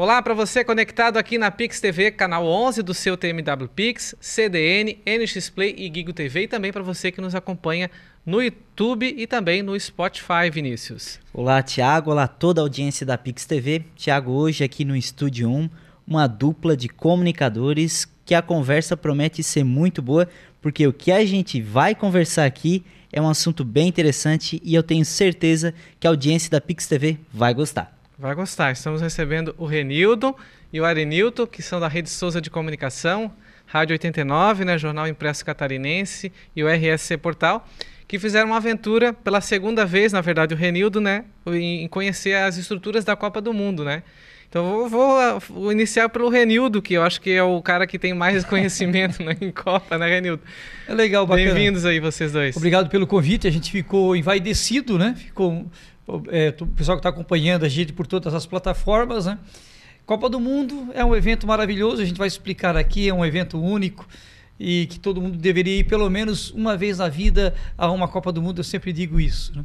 Olá para você conectado aqui na Pix TV, canal 11 do seu TMW Pix, CDN, NX Play e Gigo TV e também para você que nos acompanha no YouTube e também no Spotify, Vinícius. Olá, Tiago. Olá, toda a audiência da Pix TV. Tiago, hoje aqui no Estúdio 1, uma dupla de comunicadores que a conversa promete ser muito boa, porque o que a gente vai conversar aqui é um assunto bem interessante e eu tenho certeza que a audiência da Pix TV vai gostar. Vai gostar. Estamos recebendo o Renildo e o Arenilton, que são da Rede Souza de Comunicação, Rádio 89, né, Jornal Impresso Catarinense e o RSC Portal, que fizeram uma aventura pela segunda vez, na verdade, o Renildo, né, em conhecer as estruturas da Copa do Mundo, né? Então vou, vou, vou, iniciar pelo Renildo, que eu acho que é o cara que tem mais conhecimento né, em Copa, né, Renildo? É legal, bacana. Bem-vindos aí vocês dois. Obrigado pelo convite. A gente ficou envaidecido, né? Ficou é, o pessoal que está acompanhando a gente por todas as plataformas, né? Copa do Mundo é um evento maravilhoso, a gente vai explicar aqui, é um evento único e que todo mundo deveria ir pelo menos uma vez na vida a uma Copa do Mundo, eu sempre digo isso. Né?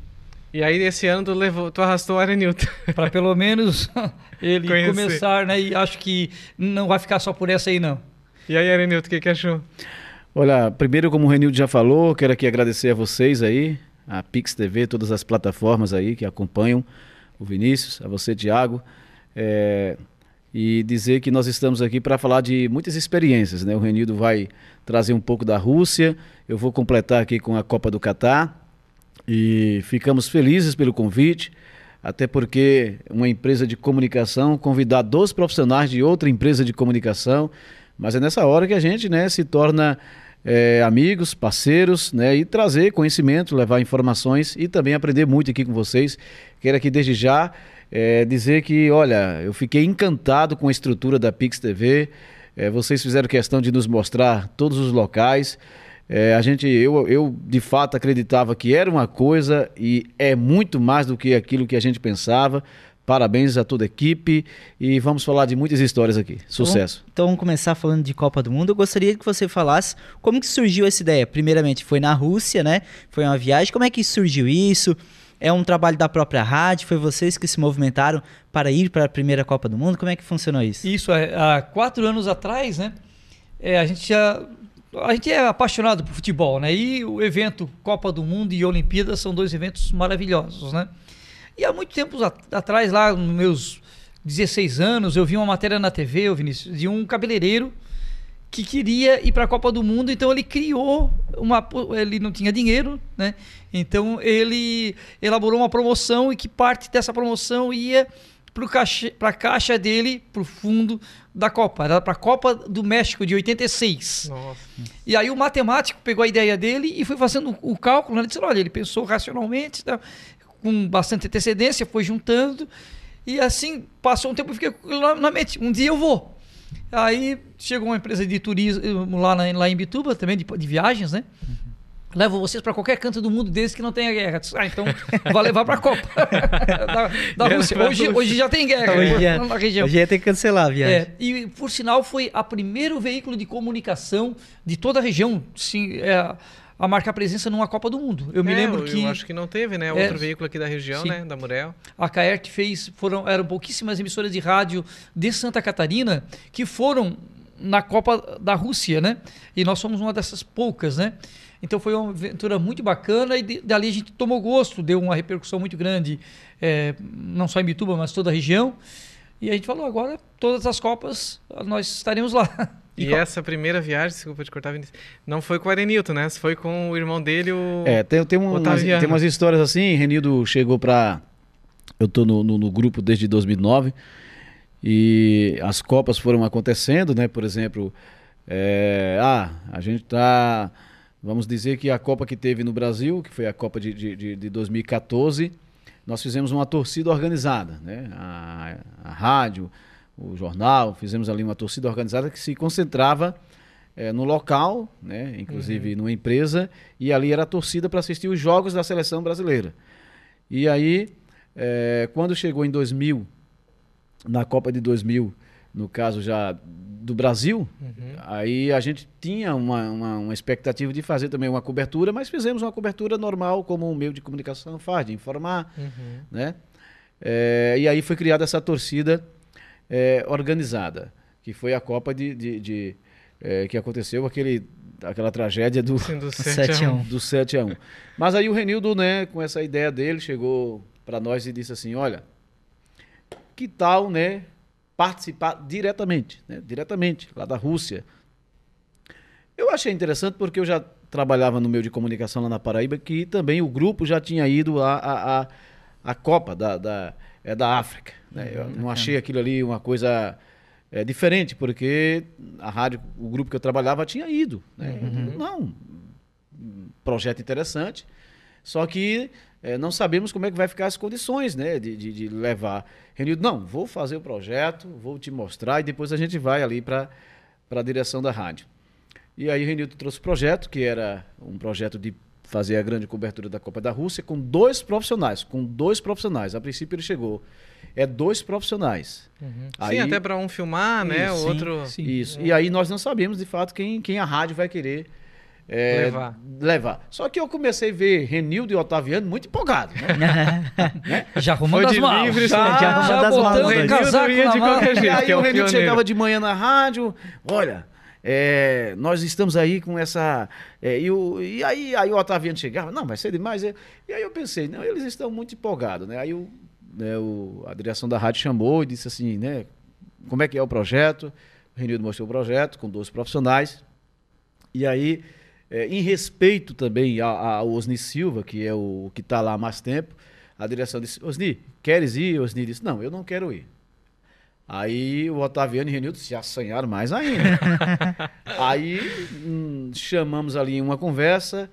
E aí esse ano tu, levou, tu arrastou o Arenilton. Para pelo menos ele Conhecer. começar, né? E acho que não vai ficar só por essa aí, não. E aí, Arenilton, o que, que achou? Olha, primeiro, como o Renildo já falou, quero aqui agradecer a vocês aí, a Pix TV, todas as plataformas aí que acompanham o Vinícius, a você, Tiago, é, e dizer que nós estamos aqui para falar de muitas experiências. Né? O Renildo vai trazer um pouco da Rússia, eu vou completar aqui com a Copa do Catar, e ficamos felizes pelo convite, até porque uma empresa de comunicação convidar dois profissionais de outra empresa de comunicação, mas é nessa hora que a gente né, se torna é, amigos, parceiros, né, e trazer conhecimento, levar informações e também aprender muito aqui com vocês. Quero aqui desde já é, dizer que, olha, eu fiquei encantado com a estrutura da Pix TV. É, vocês fizeram questão de nos mostrar todos os locais. É, a gente, eu, eu de fato acreditava que era uma coisa e é muito mais do que aquilo que a gente pensava. Parabéns a toda a equipe e vamos falar de muitas histórias aqui. Sucesso. Então, então, vamos começar falando de Copa do Mundo. Eu gostaria que você falasse como que surgiu essa ideia. Primeiramente, foi na Rússia, né? Foi uma viagem. Como é que surgiu isso? É um trabalho da própria rádio? Foi vocês que se movimentaram para ir para a primeira Copa do Mundo? Como é que funcionou isso? Isso, é, há quatro anos atrás, né? É, a gente já a gente é apaixonado por futebol, né? E o evento Copa do Mundo e Olimpíadas são dois eventos maravilhosos, né? E há muito tempo atrás, lá nos meus 16 anos, eu vi uma matéria na TV, Vinícius, de um cabeleireiro que queria ir para a Copa do Mundo, então ele criou uma. Ele não tinha dinheiro, né? Então ele elaborou uma promoção e que parte dessa promoção ia para a caixa dele, para o fundo da Copa. Era para a Copa do México de 86. Nossa. E aí o matemático pegou a ideia dele e foi fazendo o cálculo. Né? Ele disse: olha, ele pensou racionalmente, tá? Com bastante antecedência, foi juntando. E assim, passou um tempo e fiquei na, na mente, um dia eu vou. Aí chegou uma empresa de turismo lá, na, lá em Bituba, também de, de viagens, né? Uhum. Levo vocês para qualquer canto do mundo desde que não tenha guerra. Ah, então vai levar para a Copa da, da Rússia. Hoje, hoje já tem guerra hoje já, na região. Hoje ia ter que cancelar a viagem. É, e por sinal foi a primeiro veículo de comunicação de toda a região. Sim, é, a marcar presença numa Copa do Mundo. Eu me é, lembro que. Eu acho que não teve, né? Outro é, veículo aqui da região, sim. né? Da Murel. A Caert fez. Foram, eram pouquíssimas emissoras de rádio de Santa Catarina que foram na Copa da Rússia, né? E nós somos uma dessas poucas, né? Então foi uma aventura muito bacana e dali a gente tomou gosto, deu uma repercussão muito grande, é, não só em Bituba, mas toda a região. E a gente falou, agora todas as Copas nós estaremos lá. E, e essa primeira viagem, desculpa te cortar, Vinícius, não foi com o Arenilton, né? Foi com o irmão dele, o. É, tem, tem, umas, tem umas histórias assim. Renildo chegou para. Eu tô no, no, no, grupo desde 2009 e as Copas foram acontecendo, né? Por exemplo, é, ah, a gente tá. Vamos dizer que a Copa que teve no Brasil, que foi a Copa de, de, de 2014, nós fizemos uma torcida organizada, né? A, a rádio, o jornal, fizemos ali uma torcida organizada que se concentrava é, no local, né, inclusive uhum. numa empresa, e ali era a torcida para assistir os jogos da seleção brasileira. E aí, é, quando chegou em 2000, na Copa de 2000, no caso já do Brasil, uhum. aí a gente tinha uma, uma, uma, expectativa de fazer também uma cobertura, mas fizemos uma cobertura normal, como o meio de comunicação faz, de informar, uhum. né? É, e aí foi criada essa torcida é, organizada, que foi a Copa de, de, de é, que aconteceu aquele, aquela tragédia do, Sim, do 7 7 a a 1. 1. do 7 a 1. Mas aí o Renildo, né, com essa ideia dele, chegou para nós e disse assim, olha, que tal, né, participar diretamente, né, diretamente, lá da Rússia. Eu achei interessante porque eu já trabalhava no meio de comunicação lá na Paraíba, que também o grupo já tinha ido à a, a, a Copa da, da, é, da África. Né? Eu não achei aquilo ali uma coisa é, diferente, porque a rádio, o grupo que eu trabalhava tinha ido. Né? Não, um projeto interessante, só que é, não sabemos como é que vai ficar as condições né, de, de, de levar. Renildo, não, vou fazer o projeto, vou te mostrar e depois a gente vai ali para a direção da rádio. E aí o Renildo trouxe o projeto, que era um projeto de fazer a grande cobertura da Copa da Rússia com dois profissionais, com dois profissionais. A princípio ele chegou, é dois profissionais. Aí- Sim, até para um filmar, né? O outro. sim. Isso. E aí nós não sabemos de fato quem, quem a rádio vai querer é, Levar. levar. Só que eu comecei a ver Renildo e Otaviano muito empolgados. Né? Já arrumando as malas. livre, já, já arrumando as malas. Renildo ia de qualquer E jeito, aí que é o o Renildo pioneiro. chegava de manhã na rádio, olha, é, nós estamos aí com essa. é, e, o- e aí, aí o Otaviano chegava, não, vai ser demais. é. E aí eu pensei, não, eles estão muito empolgados, né? Aí o, né, o- a direção da rádio chamou e disse assim, né? Como é que é o projeto? O Renildo mostrou o projeto com 12 profissionais. E aí, é, em respeito também ao Osni Silva, que é o que está lá há mais tempo, a direção disse, Osni, queres ir? Osni disse, não, eu não quero ir. Aí o Otaviano e o Renildo se assanharam mais ainda. Aí hum, chamamos ali uma conversa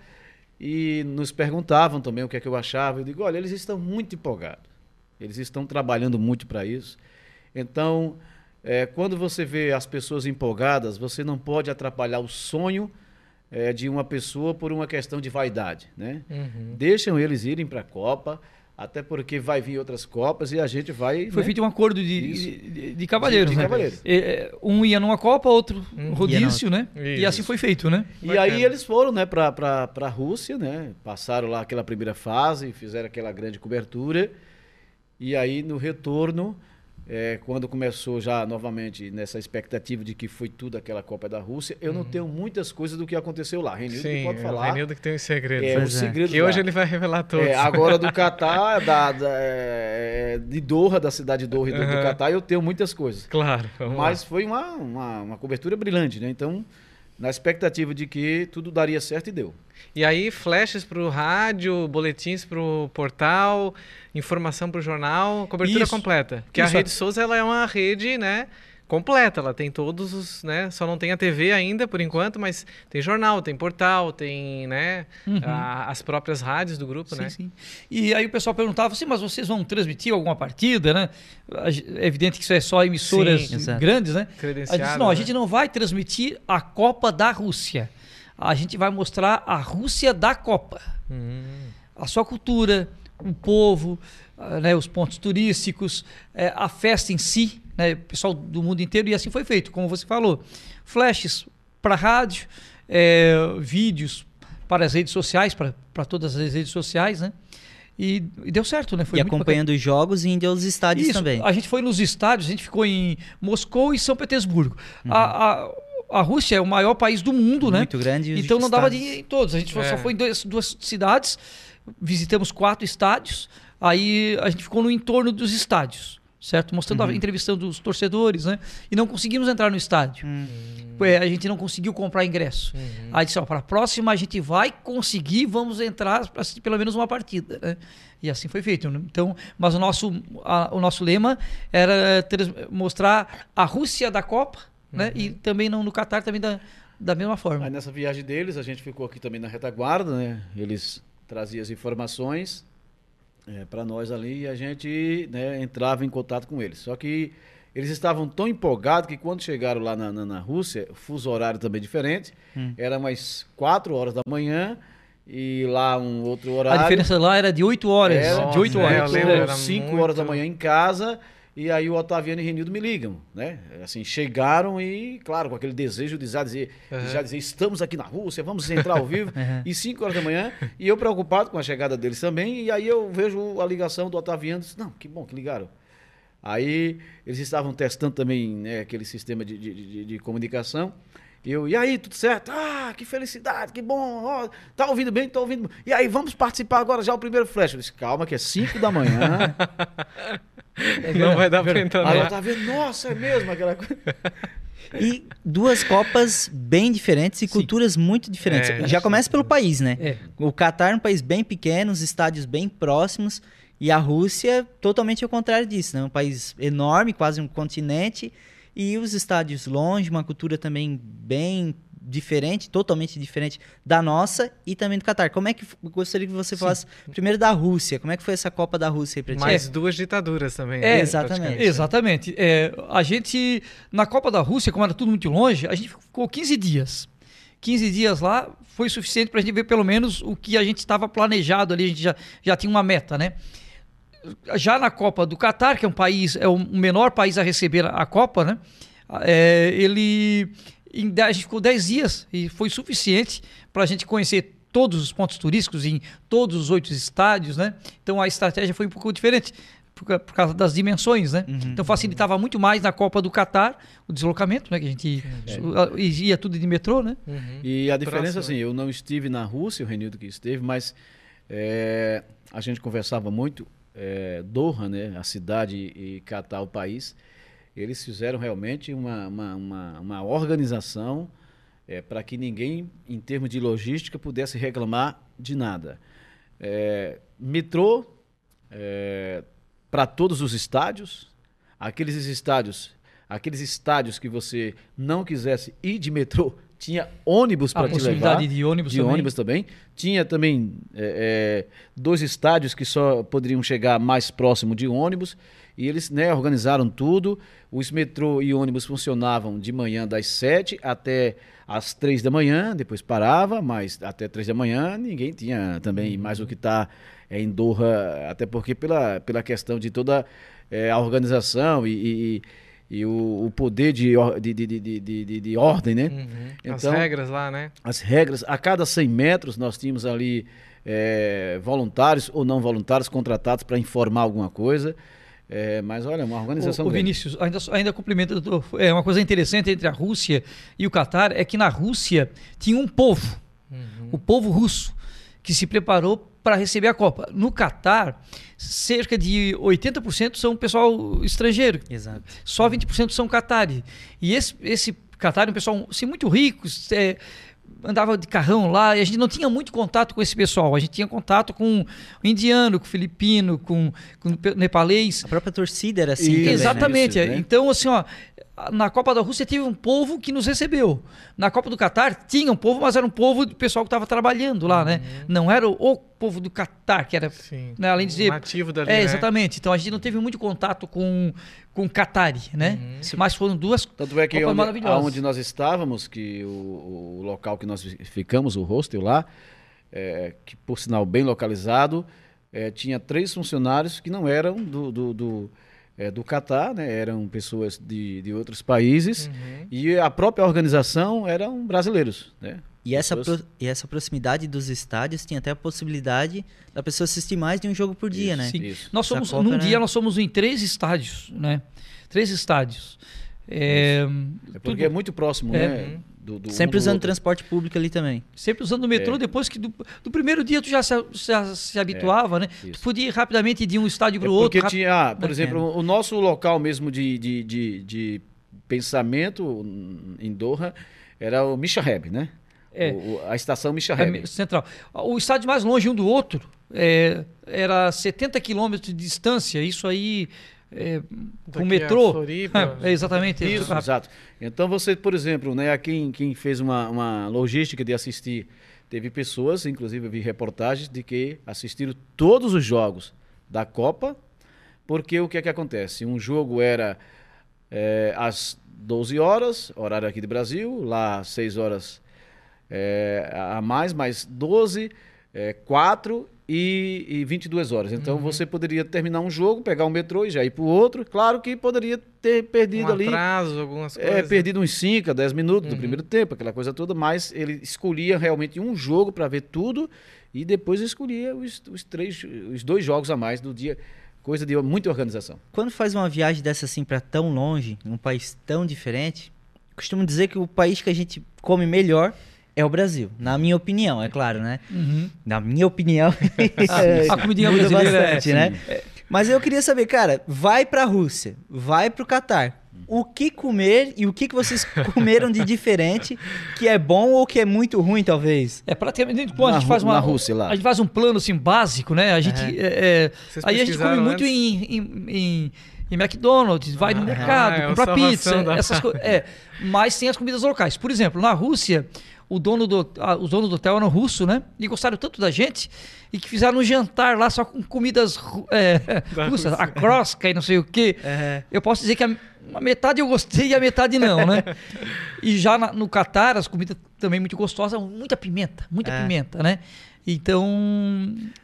e nos perguntavam também o que é que eu achava. Eu digo, olha, eles estão muito empolgados. Eles estão trabalhando muito para isso. Então, é, quando você vê as pessoas empolgadas, você não pode atrapalhar o sonho é, de uma pessoa por uma questão de vaidade, né? Uhum. Deixam eles irem para a Copa, até porque vai vir outras Copas e a gente vai. Foi né? feito um acordo de, de, de cavalheiros, De- de né? cavalheiros. É, é, Um ia numa Copa, outro Hum. rodízio, né? E Isso. assim foi feito, né? E Bacana. aí eles foram, né, para a Rússia, né? Passaram lá aquela primeira fase, fizeram aquela grande cobertura. E aí no retorno, é, quando começou já novamente nessa expectativa de que foi tudo aquela Copa da Rússia, eu não tenho muitas coisas do que aconteceu lá. Renildo Sim, pode falar. Renildo que tem os segredos. é, os é. segredos Que hoje lá. ele vai revelar todos. É, agora do Catar, da, da, é, de Doha, da cidade de Doha e do, do Aham. Catar, eu tenho muitas coisas. Claro. vamos lá. Mas foi uma, uma, uma cobertura brilhante, né? Então, na expectativa de que tudo daria certo e deu. E aí, flashes para o rádio, boletins para o portal, informação para o jornal, cobertura Isso. completa. Porque Isso. a Rede Souza ela é uma rede, né? Completa, ela tem todos os, né? Só não tem a TV ainda por enquanto, mas tem jornal, tem portal, tem, né? Uhum. a- as próprias rádios do grupo, Sim, né? sim. E aí o pessoal perguntava assim, mas vocês vão transmitir alguma partida, né? A É evidente que isso é só emissoras Sim, grandes, né? A disse, não, a né? gente não vai transmitir a Copa da Rússia. A gente vai mostrar a Rússia da Copa. Hum, A sua cultura, o povo, ah, né, os pontos turísticos, eh, a festa em si, né, o pessoal do mundo inteiro, e assim foi feito, como você falou. Flashes para rádio, eh, vídeos para as redes sociais, para todas as redes sociais, né? E, e deu certo, né? Foi e muito bacana. acompanhando os jogos e indo aos estádios Isso, também. A gente foi nos estádios, a gente ficou em Moscou e São Petersburgo. A, a, a Rússia é o maior país do mundo, né? Muito grande. e Então não dava de ir em todos. A gente só- É. só foi em dois- duas cidades, visitamos quatro estádios, aí a gente ficou no entorno dos estádios, certo? Mostrando a entrevistando os torcedores, né? E não conseguimos entrar no estádio. Hum. É, a gente não conseguiu comprar ingresso. Aí disse, ó, para a próxima a gente vai conseguir, vamos entrar para assistir pelo menos uma partida, né? E assim foi feito. né? Então, mas o nosso, a- o nosso lema era trans- mostrar a Rússia da Copa, né? E também no, no Catar também da, da mesma forma. Aí nessa viagem deles, a gente ficou aqui também na retaguarda, né? Eles traziam as informações para nós ali e a gente né, entrava em contato com eles. Só que eles estavam tão empolgados que quando chegaram lá na, na, na Rússia, fuso horário também diferente, era mais 4 horas da manhã e lá um outro horário. A diferença lá era de 8 horas. Era, de 8 Nossa, é, horas. É. era 5 muito- horas da manhã em casa. E aí o Otaviano e Renildo me ligam, né? Assim, chegaram e, claro, com aquele desejo de já dizer, Uhum. já dizer estamos aqui na Rússia, vamos entrar ao vivo. E 5 horas da manhã, e eu preocupado com a chegada deles também, e aí eu vejo a ligação do Otaviano, disse, não, que bom que ligaram. Aí eles estavam testando também né, aquele sistema de, de, de, de comunicação. Eu, e aí, tudo certo? Ah, que felicidade, que bom. Ó, tá ouvindo bem? Tô ouvindo. E aí, vamos participar agora já o primeiro flash. Eu disse, calma, que é 5 da manhã. Não vai dar pra entrar Aí lá. eu tava vendo, nossa, é mesmo aquela coisa. E duas Copas bem diferentes e Sim. culturas muito diferentes. É, Já começa pelo país, né? É. O Catar é um país bem pequeno, os estádios bem próximos. E a Rússia, totalmente ao contrário disso, né? Um país enorme, quase um continente. E os estádios longe, uma cultura também bem diferente, totalmente diferente da nossa e também do Catar. Como é que gostaria que você falasse primeiro da Rússia? Como é que foi essa Copa da Rússia aí pra ti? Mais duas ditaduras também. É, né, exatamente. Exatamente. É, a gente, na Copa da Rússia, como era tudo muito longe, a gente ficou 15 dias. 15 dias lá foi suficiente para a gente ver pelo menos o que a gente estava planejado ali, a gente já, já tinha uma meta, né? Já na Copa do Catar, que é um país, é o menor país a receber a Copa, né? É, ele. Em, dez- a gente ficou 10 dias e foi suficiente para a gente conhecer todos os pontos turísticos em todos os oito estádios, né? Então a estratégia foi um pouco diferente por, por causa das dimensões, né? Então facilitava muito mais na Copa do Catar o deslocamento, né? Que a gente a- ia tudo de metrô, né? Uhum. E a diferença, Próximo, assim, eu não estive na Rússia, o Renildo que esteve, mas é, a gente conversava muito. É, Doha, né, a cidade e Catar, o país, eles fizeram realmente uma, uma, uma, uma organização é, para que ninguém, em termos de logística, pudesse reclamar de nada. É, metrô para todos os estádios, aqueles estádios, aqueles estádios que você não quisesse ir de metrô, tinha ônibus para te levar possibilidade de ônibus de também. ônibus também. Tinha também é, é, dois estádios que só poderiam chegar mais próximo de ônibus. E eles né, organizaram tudo. Os metrô e ônibus funcionavam de manhã das 7 até às 3 da manhã, depois parava, mas até 3 da manhã ninguém tinha também mais o que está em Doha, até porque pela, pela questão de toda é, a organização e, e- e o, o poder de, de, de, de, de, de- de ordem, né? Uhum. As Então- regras lá, né? as regras. A cada 100 metros nós tínhamos ali é, voluntários ou não voluntários contratados para informar alguma coisa. É, mas olha, uma organização O, o. Vinícius, ainda, ainda cumprimento, doutor, é uma coisa interessante entre a Rússia e o Catar é que na Rússia tinha um povo, o povo russo, que se preparou para receber a Copa. No Catar, cerca de 80% são pessoal estrangeiro, Exato. só 20% são catares. E esse, esse Catar é um pessoal assim, muito rico, é, andava de carrão lá, e a gente não tinha muito contato com esse pessoal. A gente tinha contato com o indiano, com o filipino, com, com nepalês. A própria torcida era assim E- também, né? Exatamente. Né? Então, assim, ó, na Copa da Rússia teve um povo que nos recebeu. Na Copa do Catar tinha um povo, mas era um povo do pessoal que estava trabalhando lá, né? Não era o, o povo do Catar, que era. Sim. Né, além de dizer- Nativo dali, É, né? exatamente. Então a gente não teve muito contato com com Qatari, né? Uhum. Mas foram duas Tanto é que onde, aonde nós estávamos, que o, o local que nós ficamos, o hostel lá, é, que por sinal bem localizado, é, tinha três funcionários que não eram do, do, do, é, do Catar, né? eram pessoas de, de outros países, Uhum. e a própria organização eram brasileiros. Né? E essa, Pessoas- pro- e essa proximidade dos estádios tinha até a possibilidade da pessoa assistir mais de um jogo por dia, né? Sim. Isso. Nós somos, Copa, num né? dia nós somos em três estádios, né? Três estádios. É, É porque tudo- é muito próximo, É. né? Do, do um Sempre do usando outro. transporte público ali também. sempre usando o metrô, depois que do, do primeiro dia tu já se, já se habituava, né? Tu isso. podia ir rapidamente de um estádio É para o outro. porque rap- tinha, ah, por né? exemplo, o nosso local mesmo de, de, de, de pensamento em Doha era o Mishareb, né? É. O- a estação é, Mishareb. central. O estádio mais longe um do outro é, era 70 quilômetros de distância. Isso aí, é, com o metrô. Floripa. É, exatamente. Isso, exato. Então você, por exemplo, né, quem, quem fez uma, uma logística de assistir, teve pessoas, inclusive eu vi reportagens de que assistiram todos os jogos da Copa, porque o que é que acontece? Um jogo era é, às 12 horas, horário aqui do Brasil, lá 6 horas é, a mais, mais 12, é, 4 e, e 22 horas. Então Uhum. você poderia terminar um jogo, pegar um metrô e já ir para o outro. Claro que poderia ter perdido um ali. atraso, algumas É, coisas. perdido uns 5 a 10 minutos do Uhum. primeiro tempo, aquela coisa toda, mas ele escolhia realmente um jogo para ver tudo e depois escolhia os, os três, os dois jogos a mais do dia Coisa de muita organização. Quando faz uma viagem dessa assim para tão longe, num país tão diferente, costumo dizer que o país que a gente come melhor é o Brasil. Na minha opinião, é claro, né? Uhum. Na minha opinião. A comidinha muda brasileira é- bastante, né? Mas eu queria saber, cara, vai pra Rússia, vai pro Catar. O que comer e o que, que vocês comeram de diferente que é bom ou que é muito ruim, talvez? É praticamente bom, a gente faz uma na Rússia, lá. A gente faz um plano assim básico, né? A gente Aham. é, é, aí a gente come pesquisaram muito antes? em, em, em, em McDonald's, vai no Ah, mercado, é, comprar só pizza, da- essas coisas. É, mas tem as comidas locais. Por exemplo, na Rússia, o dono do, ah, os donos do hotel eram russos, né? E gostaram tanto da gente e que fizeram um jantar lá só com comidas é, russas, a crosta e não sei o quê. É. Eu posso dizer que a, a metade eu gostei e a metade não, né? e já na- no Catar, as comidas também muito gostosas, muita pimenta, muita É. pimenta, né? Então,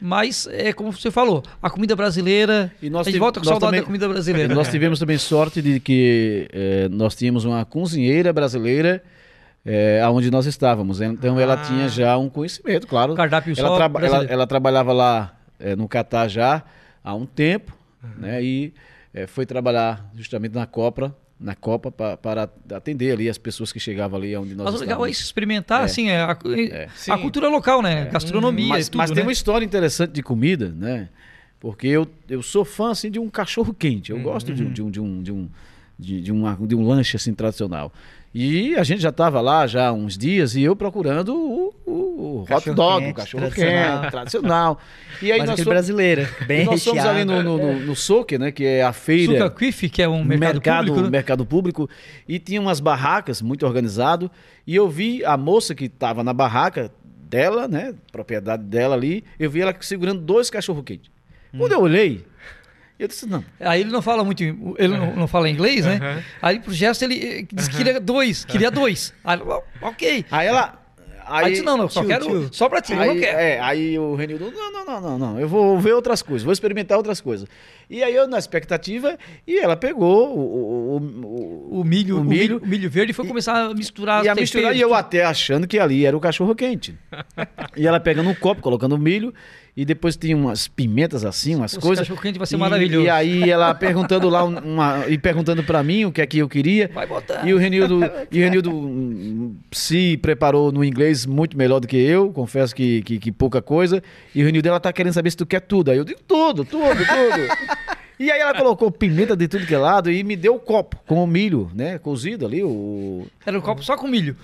mas é como você falou, a comida brasileira. E nós a gente tive- volta com saudade também- da comida brasileira. nós tivemos também sorte de que eh, nós tínhamos uma cozinheira brasileira eh, aonde nós estávamos. Então ela Ah. tinha já um conhecimento, claro. Cardápio ela, traba- ela, ela trabalhava lá eh, no Catar já há um tempo, né? E eh, foi trabalhar justamente na Copa, na Copa pa- para atender ali as pessoas que chegavam ali onde nós Mas legal é experimentar, É. assim, é a, É. a Sim. cultura local, né? Gastronomia Mas, e tudo, mas tem né? uma história interessante de comida, né? Porque eu, eu sou fã assim de um cachorro quente. Eu gosto de, um- de um de um de um de, de uma- de um lanche assim tradicional. E a gente já estava lá já há uns dias e eu procurando o, o, o hot dog, quente, o cachorro tradicional. quente, tradicional. E aí Mas nós aquele fomos, brasileiro, bem e nós fomos ali no, no, no, no Soque, né? Que é a feira Suca Quiff, que é um mercado, mercado, público, né? mercado público e tinha umas barracas muito organizado e eu vi a moça que estava na barraca dela, né, propriedade dela ali, eu vi ela segurando dois cachorro quentes. Quando eu olhei, eu disse não. Aí ele não fala muito, ele não, não fala inglês, né? Aí pro gesto ele eh, disse que queria dois, queria dois. Aí, ok. Aí ela Aí, aí disse, não, não, só tio, quero tio. só pra ti, eu não Aí, quero. é, aí o Renildo, não, não, não, não, não, eu vou ver outras coisas, vou experimentar outras coisas. E aí eu na expectativa, e ela pegou o, o, o, O milho, o o milho, milho, o milho verde foi começar a misturar e a misturar, e eu até achando que ali era o cachorro quente. e ela pegando um copo, colocando milho, e depois tinha umas pimentas assim, umas Esse coisas. cachorro quente vai ser E- maravilhoso. E aí ela perguntando lá, um- uma, e perguntando pra mim o que é que eu queria. Vai botar. E o Renildo, e o Renildo hum, se preparou no inglês muito melhor do que eu, confesso que, que, que pouca coisa. E o Renildo, ela tá querendo saber se tu quer tudo. Aí eu digo tudo, tudo, tudo. e aí ela colocou pimenta de tudo que é lado e me deu o copo com o milho, né, cozido ali, o... Era um copo só com milho.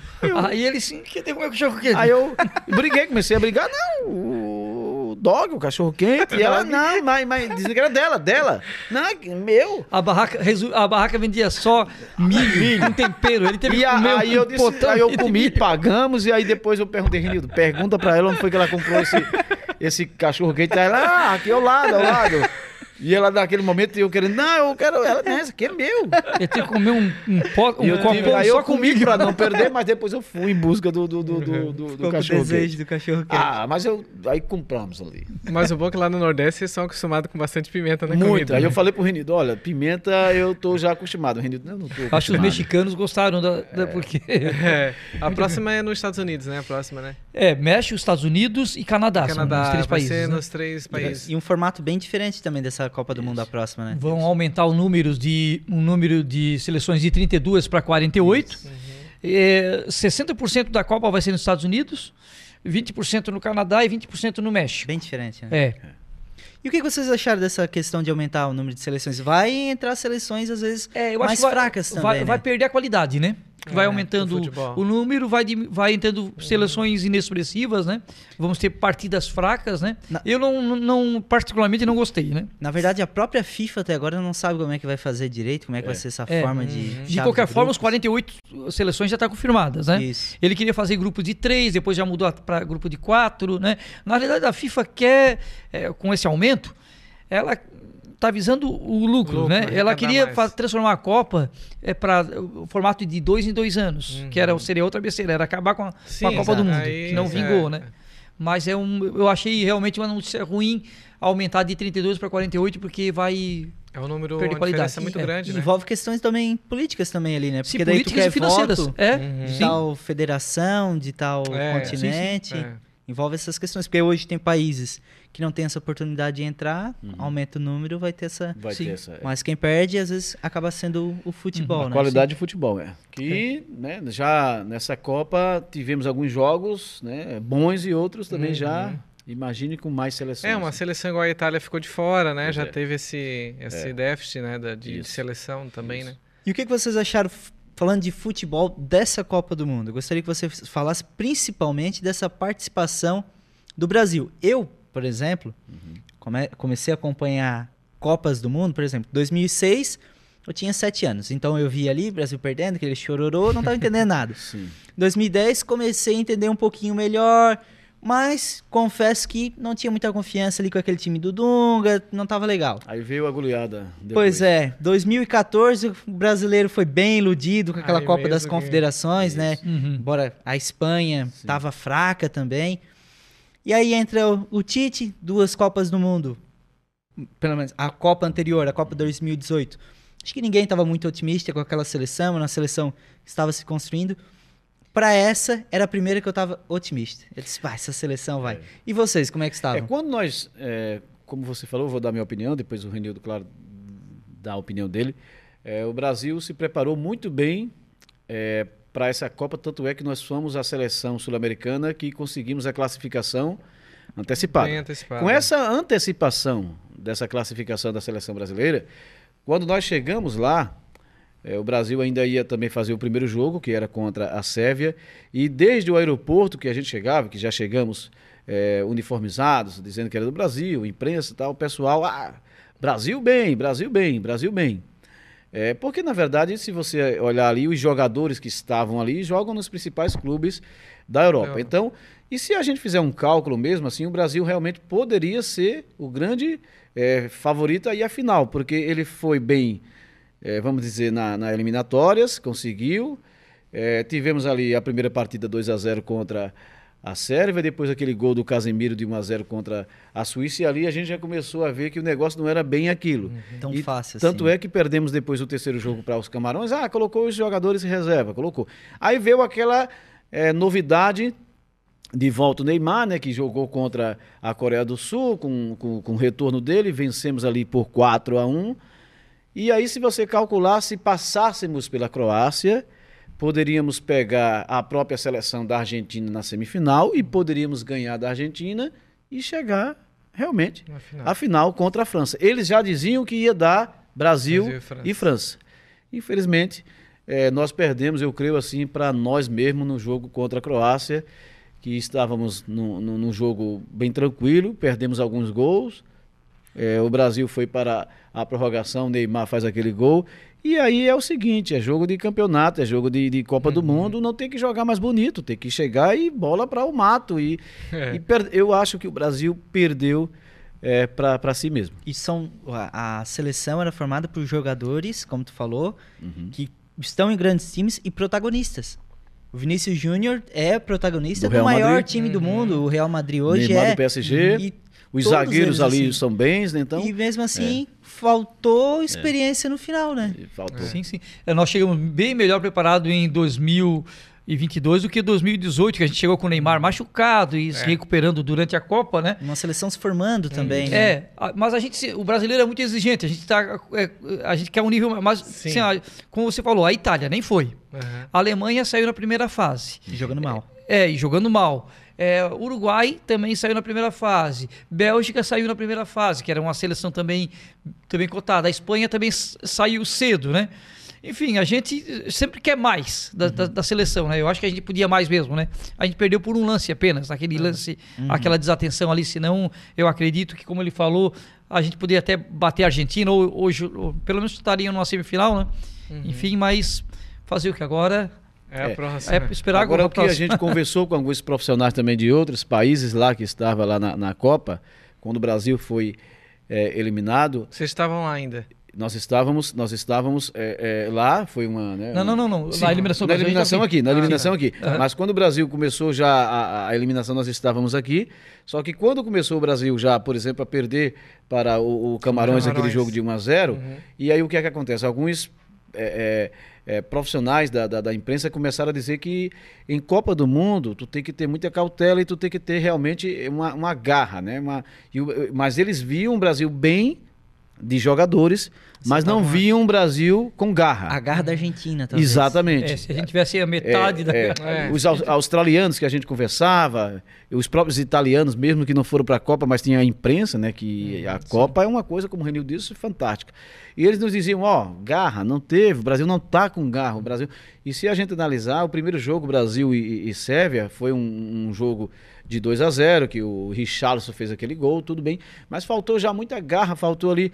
Aí ele sim, que tem como cachorro quente. Aí eu briguei, comecei a brigar, não, o dog, o cachorro quente. E ela, não, mas, mas dizendo que era dela, dela. Não, meu. A barraca, a barraca vendia só milho, com tempero. Ele teve E que comer um aí eu disse, potão aí eu comi, milho. pagamos, e aí depois eu perguntei, Renildo, pergunta pra ela onde foi que ela comprou esse, esse cachorro quente. Aí ela, ah, aqui ao lado, ao lado. E ela naquele momento eu querendo, não, eu quero, ela, não, esse aqui é meu. Ele teve que comer um, um, E um eu tive, copão aí só eu com comi milho. pra não perder, mas depois eu fui em busca do, do, do, do, do, do Ficou com o cachorro desejo do cachorro quente. Ah, mas eu, aí compramos ali. Mas o bom é que lá no Nordeste vocês são acostumados com bastante pimenta na Muito. comida. Aí né? eu falei pro Renildo, olha, pimenta eu tô já acostumado. O Renildo, eu não tô acostumado. Acho que os mexicanos gostaram da, da- porque É, a próxima é nos Estados Unidos, né? A próxima, né? é México, Estados Unidos e Canadá, são Canadá os três países. né? nos três países. E um formato bem diferente também dessa Copa do Mundo da próxima, né? Vão aumentar o número de um número de seleções de 32 para 48. É, 60% da Copa vai ser nos Estados Unidos, 20% no Canadá e 20% no México. Bem diferente, né? É. E o que vocês acharam dessa questão de aumentar o número de seleções? Vai entrar seleções, às vezes, É, mais vai, fracas também, vai, né? vai perder a qualidade, né? Que vai É, aumentando o número, vai, dim- vai entrando seleções inexpressivas, né? Vamos ter partidas fracas, né? Na- Eu não, não- particularmente não gostei, né? Na verdade, a própria FIFA até agora não sabe como é que vai fazer direito, como é que vai ser essa É. forma de. De chave qualquer forma, os grupos. 48 seleções já estão confirmadas, né? Isso. Ele queria fazer grupo de três, depois já mudou para grupo de quatro, né? Na realidade, a FIFA quer, é, com esse aumento, ela está visando o lucro, Lucro, né? Ela queria transformar a Copa é, para o formato de dois em dois anos, Uhum. que era, seria outra besteira, era acabar com a, com a Sim, Copa do. Mundo, Aí, que não é. vingou, né? Mas é um, eu achei realmente uma notícia ruim aumentar de 32 para 48, porque vai... É um número, Perder uma qualidade. muito É, grande, né? Envolve questões também políticas também ali, né? Sim, Porque daí tu quer financeiras. voto É, Uhum. de sim. tal federação, de tal É, continente. É. envolve essas questões. Porque hoje tem países que não tem essa oportunidade de entrar, aumenta o número, vai ter essa. Vai Sim. ter essa. é. Mas quem perde, às vezes, acaba sendo o futebol, A né? qualidade de futebol, é. Que né, já nessa Copa tivemos alguns jogos né, bons e outros também já. Imagine com mais seleções. É, uma seleção igual a Itália ficou de fora, né? Pois Já é. teve esse, esse É. déficit né, da- de, de seleção também, Isso. né? E o que, que vocês acharam, falando de futebol, dessa Copa do Mundo? Eu gostaria que você falasse principalmente dessa participação do Brasil. Eu, por exemplo, come- comecei a acompanhar Copas do Mundo, por exemplo, 2006, eu tinha sete anos. Então eu vi ali, Brasil perdendo, aquele chororô, não estava entendendo nada. Sim. 2010 comecei a entender um pouquinho melhor, mas confesso que não tinha muita confiança ali com aquele time do Dunga, não estava legal. Aí veio a goleada. Depois. Pois é, 2014 o brasileiro foi bem iludido com aquela Aí Copa das mesmo que- Confederações, né? Uhum. Embora a Espanha estava fraca também. E aí entra o, o Tite, duas Copas do Mundo. Pelo menos a Copa anterior, a Copa 2018. Acho que ninguém estava muito otimista com aquela seleção, uma seleção que estava se construindo. Para essa, era a primeira que eu estava otimista. Eu disse, vai, essa seleção vai. É. E vocês, como é que É, estavam? quando nós, é, como você falou, eu vou dar minha opinião, depois o Renildo, claro, dá a opinião dele. É, o Brasil se preparou muito bem para essa Copa, tanto é que nós fomos a seleção sul-americana que conseguimos a classificação antecipada. Bem antecipado. Com essa antecipação dessa classificação da seleção brasileira, quando nós chegamos lá, eh, o Brasil ainda ia também fazer o primeiro jogo, que era contra a Sérvia, e desde o aeroporto que a gente chegava, que já chegamos eh, uniformizados, dizendo que era do Brasil, imprensa e tal, o pessoal, ah, Brasil bem, Brasil bem, Brasil bem. É, porque, na verdade, se você olhar ali, os jogadores que estavam ali jogam nos principais clubes da Europa. Europa. Então, e se a gente fizer um cálculo mesmo, assim, o Brasil realmente poderia ser o grande é, favorito aí à final, porque ele foi bem, é, vamos dizer, na, na eliminatórias, conseguiu. É, tivemos ali a primeira partida 2 a 0 contra a Sérvia, depois aquele gol do Casemiro de 1 a 0 contra a Suíça, e ali a gente já começou a ver que o negócio não era bem aquilo. Tão E fácil Tanto assim. é que perdemos depois o terceiro jogo para os Camarões. Ah, colocou os jogadores em reserva, colocou. Aí veio aquela eh, novidade de volta o Neymar, né, que jogou contra a Coreia do Sul, com, com, com o retorno dele, vencemos ali por 4 a 1 E aí, se você calcular, se passássemos pela Croácia, poderíamos pegar a própria seleção da Argentina na semifinal e poderíamos ganhar da Argentina e chegar realmente Na final. contra a França. Eles já diziam que ia dar Brasil, Brasil e França. e França. Infelizmente, eh, nós perdemos, eu creio assim, para nós mesmos no jogo contra a Croácia, que estávamos num, num- jogo bem tranquilo, perdemos alguns gols. Eh, o Brasil foi para a prorrogação, Neymar faz aquele gol. E aí é o seguinte, é jogo de campeonato, é jogo de, de Copa do Mundo, não tem que jogar mais bonito, tem que chegar e bola para o mato. E, É. e per- eu acho que o Brasil perdeu é, para si mesmo. E são a, a seleção era formada por jogadores, como tu falou, que estão em grandes times e protagonistas. O Vinícius Júnior é protagonista Do do, maior Madrid. time do mundo. O Real Madrid hoje Neymar é. do PSG, E, Os todos zagueiros ali assim. são bens, né? Então, e mesmo assim, faltou experiência no final, né? faltou. Sim, sim. É, Nós chegamos bem melhor preparado em 2022 do que 2018, que a gente chegou com o Neymar machucado e se É. recuperando durante a Copa, né? Uma seleção se formando também. né? É, mas a gente, se- o brasileiro é muito exigente. A gente tá, é, a gente quer um nível mais. Sim. assim, como você falou, a Itália nem foi. Aham. A Alemanha saiu na primeira fase. E jogando mal. É, e jogando mal. É, Uruguai também saiu na primeira fase. Bélgica saiu na primeira fase, que era uma seleção também, também cotada. A Espanha também saiu cedo, né? Enfim, a gente sempre quer mais da, da- da seleção, né? Eu acho que a gente podia mais mesmo, né? A gente perdeu por um lance apenas, aquele lance, aquela desatenção ali. Senão, eu acredito que, como ele falou, a gente poderia até bater a Argentina, ou, pelo menos estaria numa semifinal, né? Enfim, mas fazer o que agora? É a É. próxima. É esperar Agora, a o que a gente conversou com alguns profissionais também de outros países lá que estavam lá na, na Copa, quando o Brasil foi é, eliminado, Vocês estavam lá ainda. nós estávamos, nós estávamos é, é, lá, foi uma... né, Não, não, não, não. Na eliminação do na eliminação aqui, na eliminação Ah, aqui. Aham. Mas quando o Brasil começou já a, a eliminação, nós estávamos aqui. Só que quando começou o Brasil já, por exemplo, a perder para o, o Camarões, aquele Camarões. jogo de 1 a 0 Uhum. e aí o que é que acontece? Alguns é, é, é, profissionais da, da, da, imprensa começaram a dizer que em Copa do Mundo tu tem que ter muita cautela e tu tem que ter realmente uma, uma garra, né? Uma, e, mas eles viam o Brasil bem de jogadores, mas não viam um Brasil com garra. A garra da Argentina, talvez. Exatamente. É, se a gente tivesse a metade é, da... É, os australianos que a gente conversava, os próprios italianos, mesmo que não foram para a Copa, mas tinha a imprensa, né? Que hum, a sim. Copa é uma coisa, como o Renil disse, fantástica. E eles nos diziam, ó, oh, garra, não teve, o Brasil não tá com garra. O Brasil... E se a gente analisar, o primeiro jogo Brasil e, e Sérvia foi um, um jogo de 2 a 0 que o Richarlison fez aquele gol, tudo bem. Mas faltou já muita garra, faltou ali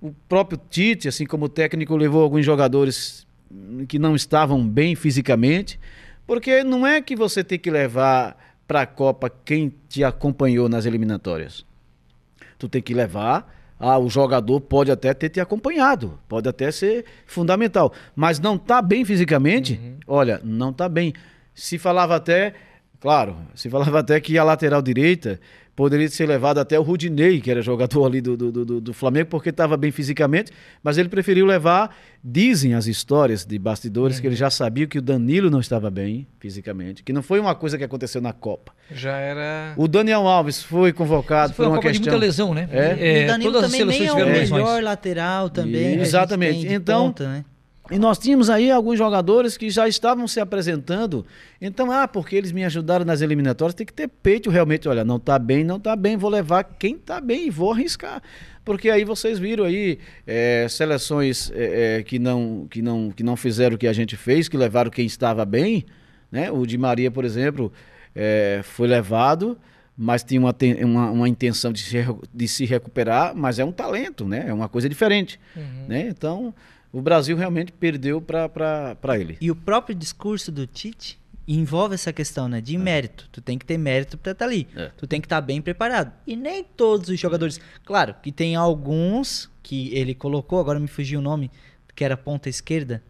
o próprio Tite, assim como o técnico, levou alguns jogadores que não estavam bem fisicamente. Porque não é que você tem que levar para a Copa quem te acompanhou nas eliminatórias. Tu tem que levar. Ah, o jogador pode até ter te acompanhado, pode até ser fundamental, mas não está bem fisicamente. Uhum. Olha, não está bem. Se falava até Claro, se falava até que a lateral direita poderia ser levado até o Rudinei, que era jogador ali do, do, do, do Flamengo, porque estava bem fisicamente, mas ele preferiu levar, dizem as histórias de bastidores, uhum. que ele já sabia que o Danilo não estava bem fisicamente, que não foi uma coisa que aconteceu na Copa. Já era... O Daniel Alves foi convocado foi por uma, Copa questão... de muita lesão, né? É. é, o Danilo também nem é o melhor lateral também. exatamente. Então, ponta, né? E nós tínhamos aí alguns jogadores que já estavam se apresentando. Então, ah, porque eles me ajudaram nas eliminatórias, tem que ter peito realmente. Olha, não tá bem, não tá bem, vou levar quem tá bem e vou arriscar. Porque aí vocês viram aí é, seleções é, é, que, não, que, não, que não fizeram o que a gente fez, que levaram quem estava bem. Né? O Di Maria, por exemplo, é, foi levado, mas tinha uma, uma, uma intenção de se, de se recuperar, mas é um talento, né? É uma coisa diferente. Uhum. Né? Então o Brasil realmente perdeu para ele. E o próprio discurso do Tite envolve essa questão né, de é. mérito. Tu tem que ter mérito para estar tá ali. É. Tu tem que estar tá bem preparado. E nem todos os jogadores. Claro que tem alguns que ele colocou, agora me fugiu o nome, que era ponta esquerda.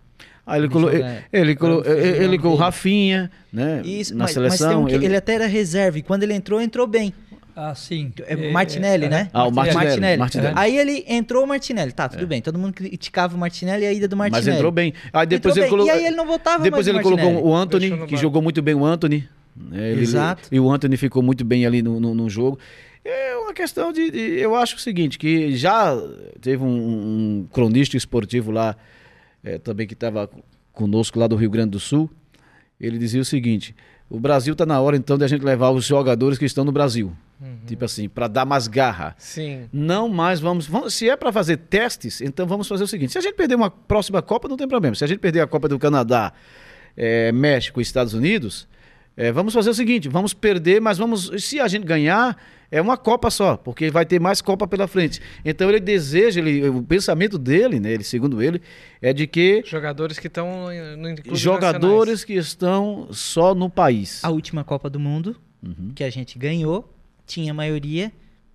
Ah, ele colocou ele, ele, colo, ele, ele o Rafinha, né? Isso, na mas, seleção. Mas um ele... ele até era reserva e quando ele entrou, entrou bem. Ah, sim. É, é Martinelli, é, né? Ah, o Martinelli. Martinelli. Martinelli. Aí ele entrou o Martinelli. Tá, tudo é. bem. Todo mundo criticava o Martinelli e a ida do Martinelli. Mas entrou bem. Aí depois entrou ele colocou. E aí ele não voltava Depois ele colocou o Anthony, que jogou muito bem o Anthony. Ele, Exato. E o Anthony ficou muito bem ali no, no, no jogo. É uma questão de, de, Eu acho o seguinte: que já teve um, um cronista esportivo lá, é, também que estava conosco lá do Rio Grande do Sul. Ele dizia o seguinte: o Brasil está na hora então de a gente levar os jogadores que estão no Brasil. Uhum. Tipo assim, para dar mais garra. Sim. Não mais vamos, vamos se é para fazer testes, então vamos fazer o seguinte: se a gente perder uma próxima Copa, não tem problema. Se a gente perder a Copa do Canadá, é, México e Estados Unidos, é, vamos fazer o seguinte: vamos perder, mas vamos. Se a gente ganhar, é uma Copa só, porque vai ter mais Copa pela frente. Então ele deseja, ele, o pensamento dele, né, ele, segundo ele, é de que jogadores que estão no jogadores nacionais. que estão só no país. A última Copa do Mundo uhum. que a gente ganhou tinha a maioria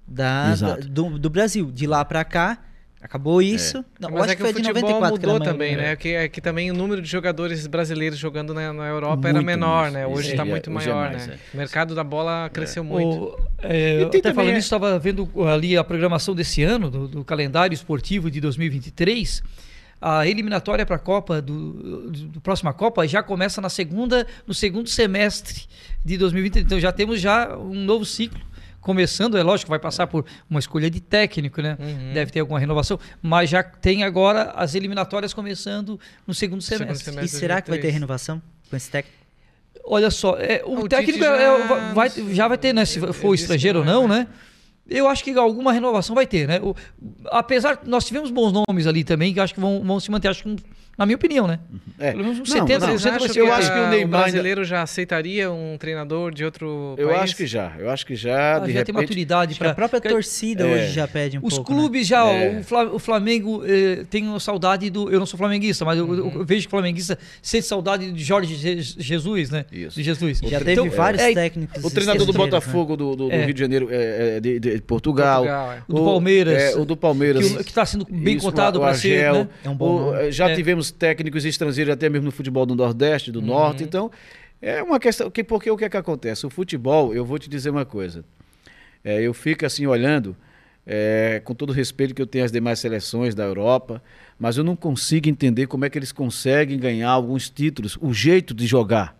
da, da do, do, Brasil. De lá para cá, acabou isso. É. Não, Mas acho é que, que foi o futebol 94, mudou também, né? Que, é que também o número de jogadores brasileiros jogando na, na Europa muito era menor, mais. né? Hoje está muito maior, mais, né? O mercado da bola cresceu muito. O, é, até também falando isso, estava vendo ali a programação desse ano, do, do calendário esportivo de 2023 a eliminatória para a Copa do, do, do, próxima Copa já começa na segunda no segundo semestre de 2020 então já temos já um novo ciclo começando, é lógico que vai passar por uma escolha de técnico, né? Uhum. Deve ter alguma renovação, mas já tem agora as eliminatórias começando no segundo semestre. Segundo semestre e será que vai ter renovação com esse técnico? Olha só, é, o, o, técnico é, é, já... vai, já vai ter, né? Se for estrangeiro ou não, né? Eu acho que alguma renovação vai ter, né? O, apesar, nós tivemos bons nomes ali também que acho que vão, vão se manter. Acho que na minha opinião, né? É. Pelo menos 70%. Não, não, vai ser eu acho que o Neymar. O brasileiro já aceitaria um treinador de outro eu país? acho que já. Eu acho que já. Ah, de já repente, tem maturidade para. A própria torcida é. hoje já pede um Os pouco. Os clubes né? já. É. O Flamengo eh, tem saudade do. Eu não sou flamenguista, mas uhum. eu, eu, vejo que o flamenguista sente saudade de Jorge Jesus, né? Isso. De Jesus. Já teve então, vários é, técnicos. O treinador do Botafogo né? do, do, do é. Rio de Janeiro, é, é, de, de, Portugal. Portugal o do Palmeiras. o do Palmeiras. Que está sendo bem Isso, cotado para ser. Né? É um bom. Já tivemos técnicos estrangeiros estrangeiro até mesmo no futebol do Nordeste, do uhum. Norte. Então, é uma questão. Que, porque o que é que acontece? O futebol, eu vou te dizer uma coisa. É, eu fico assim olhando é, com todo o respeito que eu tenho às demais seleções da Europa, mas eu não consigo entender como é que eles conseguem ganhar alguns títulos, o jeito de jogar.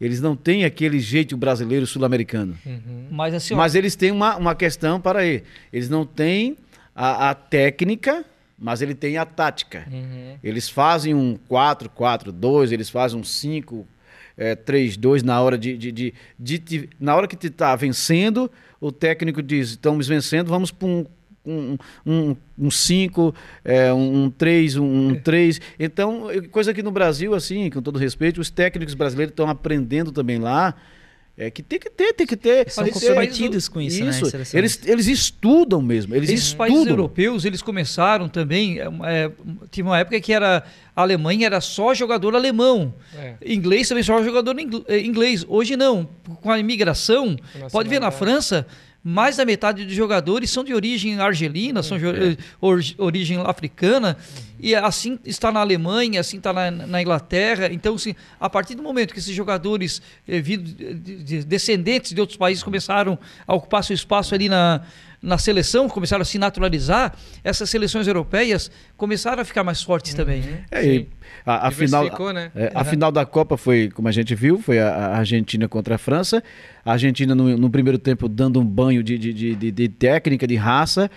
Eles não têm aquele jeito brasileiro sul-americano. Uhum. Mas assim, Mas eles têm uma, uma questão para aí. Eles não têm a, a técnica, mas ele tem a tática. Uhum. Eles fazem um 4-4-2, eles fazem um 5 é, 3-2 na hora de, de, de, de te- Na hora que tu tá vencendo, o técnico diz: estamos vencendo, vamos para um. Um 5, um, um cinco, é, um 3, um 3. Então, eu- coisa que no Brasil, assim, com todo respeito, os técnicos brasileiros estão aprendendo também lá. É que tem que ter, tem que ter. São comprometidos com isso, né, as seleções. Eles, eles estudam mesmo, eles esses países estudam. europeus, eles começaram também. é, é, tive uma época que era a Alemanha era só jogador alemão. É. Inglês também só jogador eh, inglês. Hoje não. Com a imigração, pode ver na. França, mais da metade dos jogadores são de origem argelina, são de É. or- or- origem africana. E assim está na Alemanha, assim está na, na Inglaterra. Então, assim, a partir do momento que esses jogadores eh, descendentes de outros países começaram a ocupar seu espaço ali na, na seleção, começaram a se naturalizar, essas seleções europeias começaram a ficar mais fortes também. né? É, e a, a final, né? é, a final da Copa foi, como a gente viu, foi a, a Argentina contra a França. A Argentina, no, no primeiro tempo, dando um banho de, de, de, de- de técnica, de raça.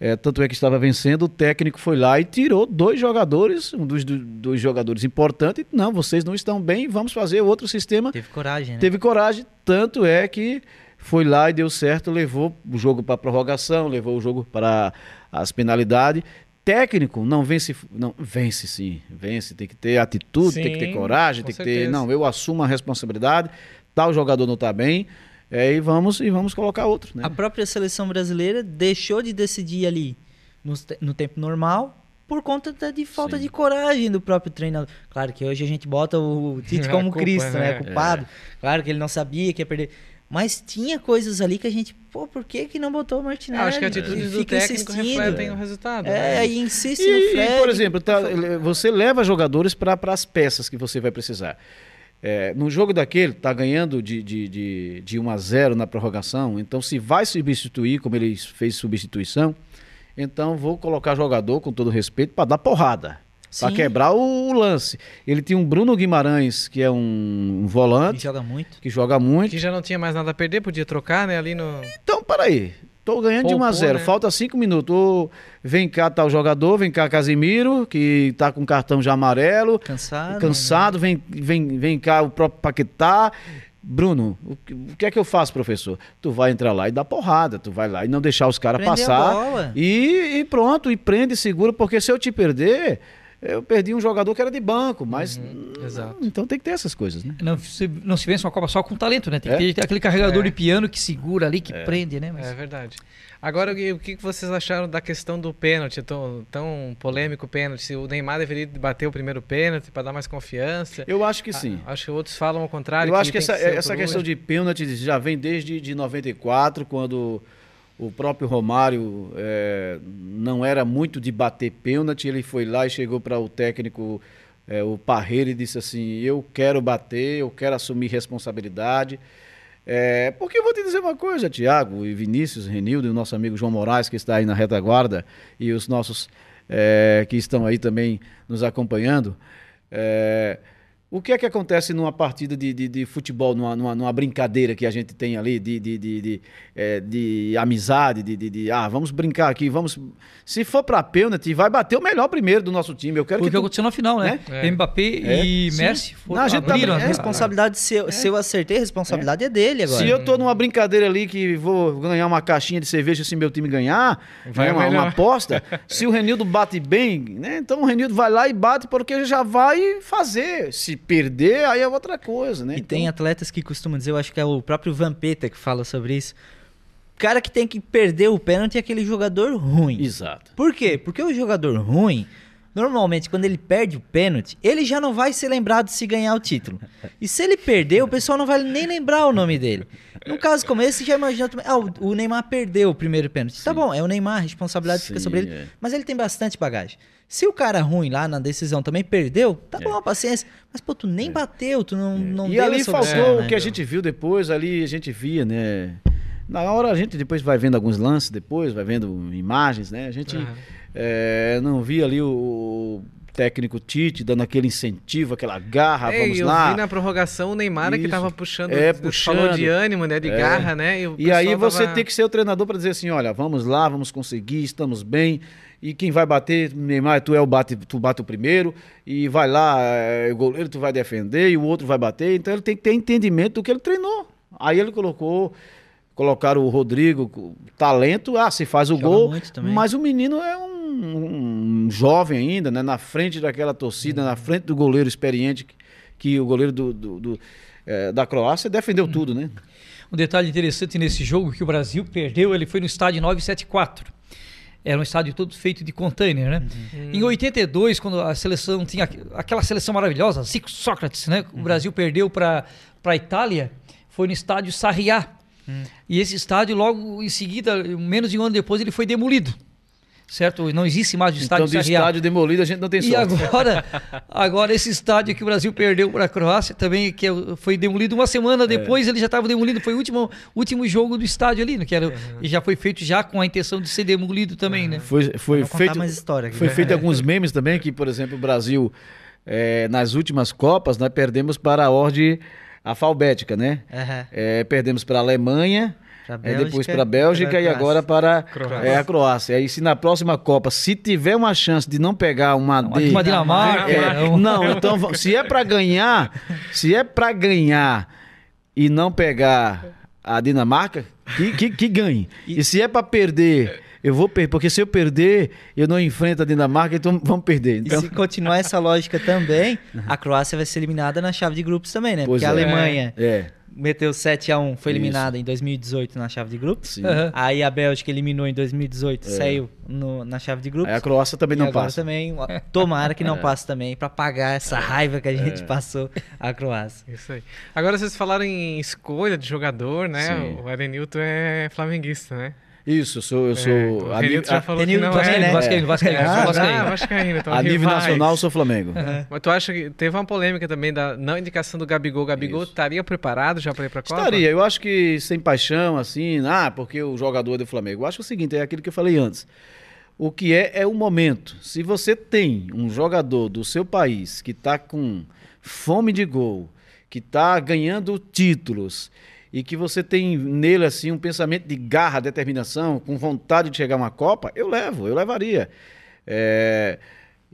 É, tanto é que estava vencendo, o técnico foi lá e tirou dois jogadores, um dos do- dois jogadores importantes. Não, vocês não estão bem, vamos fazer outro sistema. Teve coragem, né? Teve coragem, tanto é que foi lá e deu certo, levou o jogo para prorrogação, levou o jogo para as penalidades. Técnico não vence, não vence sim, vence, tem que ter atitude, tem que ter Sim, coragem, tem que ter, certeza. não, eu assumo a responsabilidade, tal jogador não está bem, é, e vamos e vamos colocar outro, né? A própria seleção brasileira deixou de decidir ali no, no tempo normal por conta da- de falta Sim. de coragem do próprio treinador. Claro que hoje a gente bota o Tite A como culpa, Cristo, né? né? Culpado. Claro que ele não sabia que ia perder. Mas tinha coisas ali que a gente, pô, por que, que não botou o Martinelli? Ah, acho que a atitude E do fica técnico refletem o resultado. É, né? aí insiste E, no e, Fred. por exemplo, tá, você leva jogadores para as peças que você vai precisar. É, no jogo daquele, tá ganhando de, de, de, de 1 a 0 na prorrogação, então se vai substituir, como ele fez substituição, então vou colocar jogador, com todo respeito, para dar porrada. Para quebrar o, o lance. Ele tinha um Bruno Guimarães, que é um, um volante, joga muito. que joga muito. Que já não tinha mais nada a perder, podia trocar, né? Ali no. Então, peraí. Tô ganhando de 1 a Poupou, 0 né? Falta 5 minutos. Ô, vem cá, tá o jogador, vem cá, Casimiro, que tá com cartão já amarelo. Cansado. cansado, vem, vem, vem cá o próprio Paquetá. Bruno, o que, o que é que eu faço, professor? Tu vai entrar lá e dar porrada, tu vai lá e não deixar os caras passar. bola. E, e pronto, e prende e segura, porque se eu te perder, eu perdi um jogador que era de banco, mas. Uhum, exato. Então tem que ter essas coisas, né? Não se, não se vence uma Copa só com talento, né? Tem É? que ter aquele carregador É. de piano que segura ali, que prende, né? Mas- É verdade. Agora, o que- o que vocês acharam da questão do pênalti? Tão, tão polêmico o pênalti. Se o Neymar deveria bater o primeiro pênalti para dar mais confiança. Eu acho que sim. Acho que outros falam ao contrário. Eu acho que essa, ser essa questão de pênalti já vem desde de 94, quando o próprio Romário é, não era muito de bater pênalti. Ele foi lá e chegou para o técnico, é, o Parreira, e disse assim: Eu quero bater, eu quero assumir responsabilidade. É, porque eu vou te dizer uma coisa, Tiago e Vinícius, Renildo e o nosso amigo João Moraes, que está aí na retaguarda, e os nossos é, que estão aí também nos acompanhando. É, o que é que acontece numa partida de, de, de futebol, numa, numa, numa brincadeira que a gente tem ali, de, de, de, de, é, de amizade, de, de, de, ah, vamos brincar aqui, vamos. Se for pra pênalti, vai bater o melhor primeiro do nosso time. Eu quero o que. que tu- aconteceu na final, né? É. Mbappé É. e Sim. Messi foram, Não, a gente tá né? A responsabilidade, se eu, se eu acertei, a responsabilidade é, dele agora. Se eu tô numa brincadeira ali que vou ganhar uma caixinha de cerveja se meu time ganhar, Vai né, uma, uma aposta, se o Renildo bate bem, né, então o Renildo vai lá e bate porque já vai fazer. Se perder, aí é outra coisa, né? E Então, tem atletas que costumam dizer, eu acho que é o próprio Vampeta que fala sobre isso. O cara que tem que perder o pênalti é aquele jogador ruim. Exato. Por quê? Porque o jogador ruim, normalmente, quando ele perde o pênalti, ele já não vai ser lembrado se ganhar o título. E se ele perder, o pessoal não vai nem lembrar o nome dele. Num caso como esse, já imaginou também. Ah, o- Neymar perdeu o primeiro pênalti. Tá Sim. bom, é o Neymar, a responsabilidade fica Sim, sobre ele. é. Mas ele tem bastante bagagem. Se o cara ruim lá na decisão também perdeu, tá É. bom, paciência. Mas, pô, tu nem bateu, tu não, não e deu ali faltou opção, o né? que a gente viu depois, ali a gente via, né? Na hora a gente depois vai vendo alguns lances, depois vai vendo imagens, né? A gente Aham. é, não via ali o técnico Tite dando aquele incentivo, aquela garra, É, vamos eu lá. vi na prorrogação o Neymar é que Isso. tava puxando, É, você falou puxando. de ânimo, né, de É. garra, né? o E aí você tava- tem que ser o treinador para dizer assim, olha, vamos lá, vamos conseguir, estamos bem. E quem vai bater, Neymar, tu é o bate, tu bate o primeiro e vai lá, é, o goleiro tu vai defender e o outro vai bater. Então ele tem que ter entendimento do que ele treinou. Aí ele colocou, colocaram o Rodrigo, talento, ah, se faz o Joga gol, mas o menino é um, um jovem ainda, né? Na frente daquela torcida, na frente do goleiro experiente que, que o goleiro do, do- do, eh, da Croácia defendeu tudo, né? Um detalhe interessante nesse jogo que o Brasil perdeu, ele foi no estádio 974. Era um estádio todo feito de container, né? Em 82, quando a seleção tinha aqu- aquela seleção maravilhosa, Zico Sócrates, né? O Brasil perdeu para a Itália, foi no estádio Sarriá. E esse estádio, logo em seguida, menos de um ano depois, ele foi demolido. Certo? Não existe mais o estádio então, de Sarriá. estádio demolido, a gente não tem E sorte. agora, agora esse estádio que o Brasil perdeu para a Croácia também, que é foi demolido uma É. semana depois, ele já estava demolido, foi o último, último jogo do estádio ali, né, que era, e já foi feito já com a intenção de ser demolido também, né? Foi, foi feito, mais história aqui. foi feito alguns memes também, que, por exemplo, o Brasil, eh, nas últimas Copas, nós perdemos para a ordem alfabética, né? Aham. Eh, perdemos para a Alemanha, Pra eh, depois Bélgica, para a Bélgica pra e Croácia. agora para Croácia. eh, a Croácia. Aí se na próxima Copa, se tiver uma chance de não pegar uma Uma, D, uma Dinamarca, É, um- não, então se é pra ganhar, se é pra ganhar e não pegar a Dinamarca, que, que, que ganhe. E se é pra perder, eu vou perder, porque se eu perder, eu não enfrento a Dinamarca, então vamos perder. E Então, se continuar essa lógica também, a Croácia vai ser eliminada na chave de grupos também, né? Pois Porque a é. Alemanha é, meteu 7x1, foi eliminada em 2018 na chave de grupos. Aham. Aí a Bélgica eliminou em 2018, saiu no- na chave de grupos. Aí a Croácia também E não passa. também, tomara que não passe também, pra pagar essa raiva que a gente passou a Croácia. Isso aí. Agora vocês falaram em escolha de jogador, né? Sim. O Arenilton é flamenguista, né? Isso, eu sou, eu É, sou o a, nível- já a- falou que Renilton não também, é. Vascaíno, Vascaíno, Ah, sou Vascaíno. ah, Vascaíno, então a nível nacional eu sou Flamengo. Mas tu acha que teve uma polêmica também da não indicação do Gabigol? Gabigol Isso. estaria preparado já para ir para a Copa? Estaria, eu acho que sem paixão, assim, ah, porque o jogador é do Flamengo. Eu acho o seguinte, é aquilo que eu falei antes. O que é, é o momento. Se você tem um jogador do seu país que está com fome de gol, que está ganhando títulos e que você tem nele assim um pensamento de garra, determinação, com vontade de chegar a uma Copa, eu levo, eu levaria. É,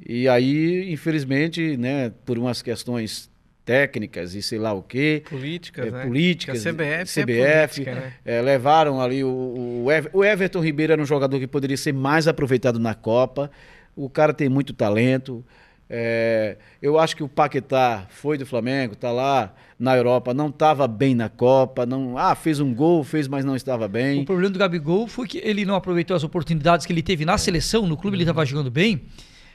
e aí, infelizmente, né, por umas questões técnicas e sei lá o quê, Políticas, é, né? políticas, a CBF, CBF, é política, né? é, levaram ali o, o, Ever- o Everton Ribeiro era um jogador que poderia ser mais aproveitado na Copa. O cara tem muito talento. É, eu acho que o Paquetá foi do Flamengo, tá lá na Europa, não estava bem na Copa, não, ah, fez um gol, fez, mas não estava bem. O problema do Gabigol foi que ele não aproveitou as oportunidades que ele teve na seleção, no clube ele estava jogando bem.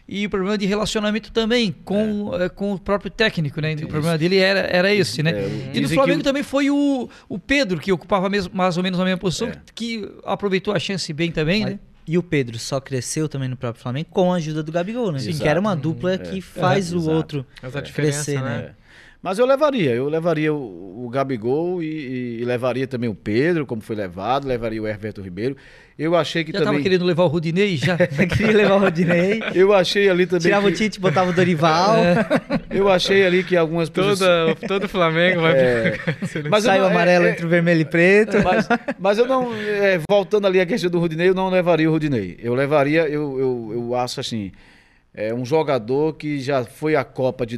E o problema de relacionamento também com, eh, com o próprio técnico, né? O problema dele era, era esse, né? É, e no Flamengo o- também foi o, o Pedro, que ocupava mais ou menos a mesma posição, É. que aproveitou a chance bem também, né? E o Pedro só cresceu também no próprio Flamengo com a ajuda do Gabigol, né? Exato. Que era uma dupla que faz É, o exato. outro crescer, né? É. Mas eu levaria, eu levaria o, o Gabigol e, e levaria também o Pedro, como foi levado, levaria o Everton Ribeiro. Eu achei que Já estava também. querendo levar o Rudinei, já. Queria levar o Rodinei, Eu achei ali também. tirava o que- Tite, botava o Dorival, Eu achei ali que algumas posições. Toda, todo Flamengo vai É. Mas eu saiu não- é- amarelo é- entre o vermelho e preto. Mas, mas eu não. é, voltando ali à questão do Rudinei, eu não levaria o Rudinei. Eu levaria, eu, eu, eu acho assim. É um jogador que já foi à Copa de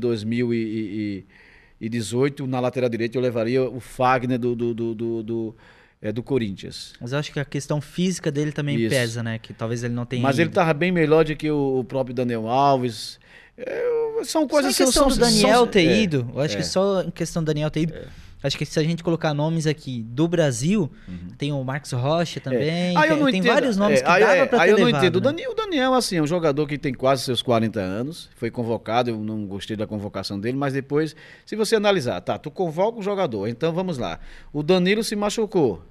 2018 na lateral direita. Eu levaria o Fagner do, do, do, do, do, é, do Corinthians. Mas eu acho que a questão física dele também Isso. pesa, né? Que talvez ele não tenha. Mas ele ido. tava bem melhor do que o, o próprio Daniel Alves. É, são coisas só em questão são, do Daniel são- ter é, ido, eu acho é. que só em questão do Daniel ter ido. Acho que se a gente colocar nomes aqui do Brasil, tem o Marcos Rocha também, Ah, eu tem, não tem entendo. vários nomes É, que aí, dava é, pra ter aí eu não levado, entendo. O né? Daniel, o Daniel, assim, é um jogador que tem quase seus 40 anos. Foi convocado, eu não gostei da convocação dele, mas depois, se você analisar, tá, tu convoca o jogador, então vamos lá. O Danilo se machucou.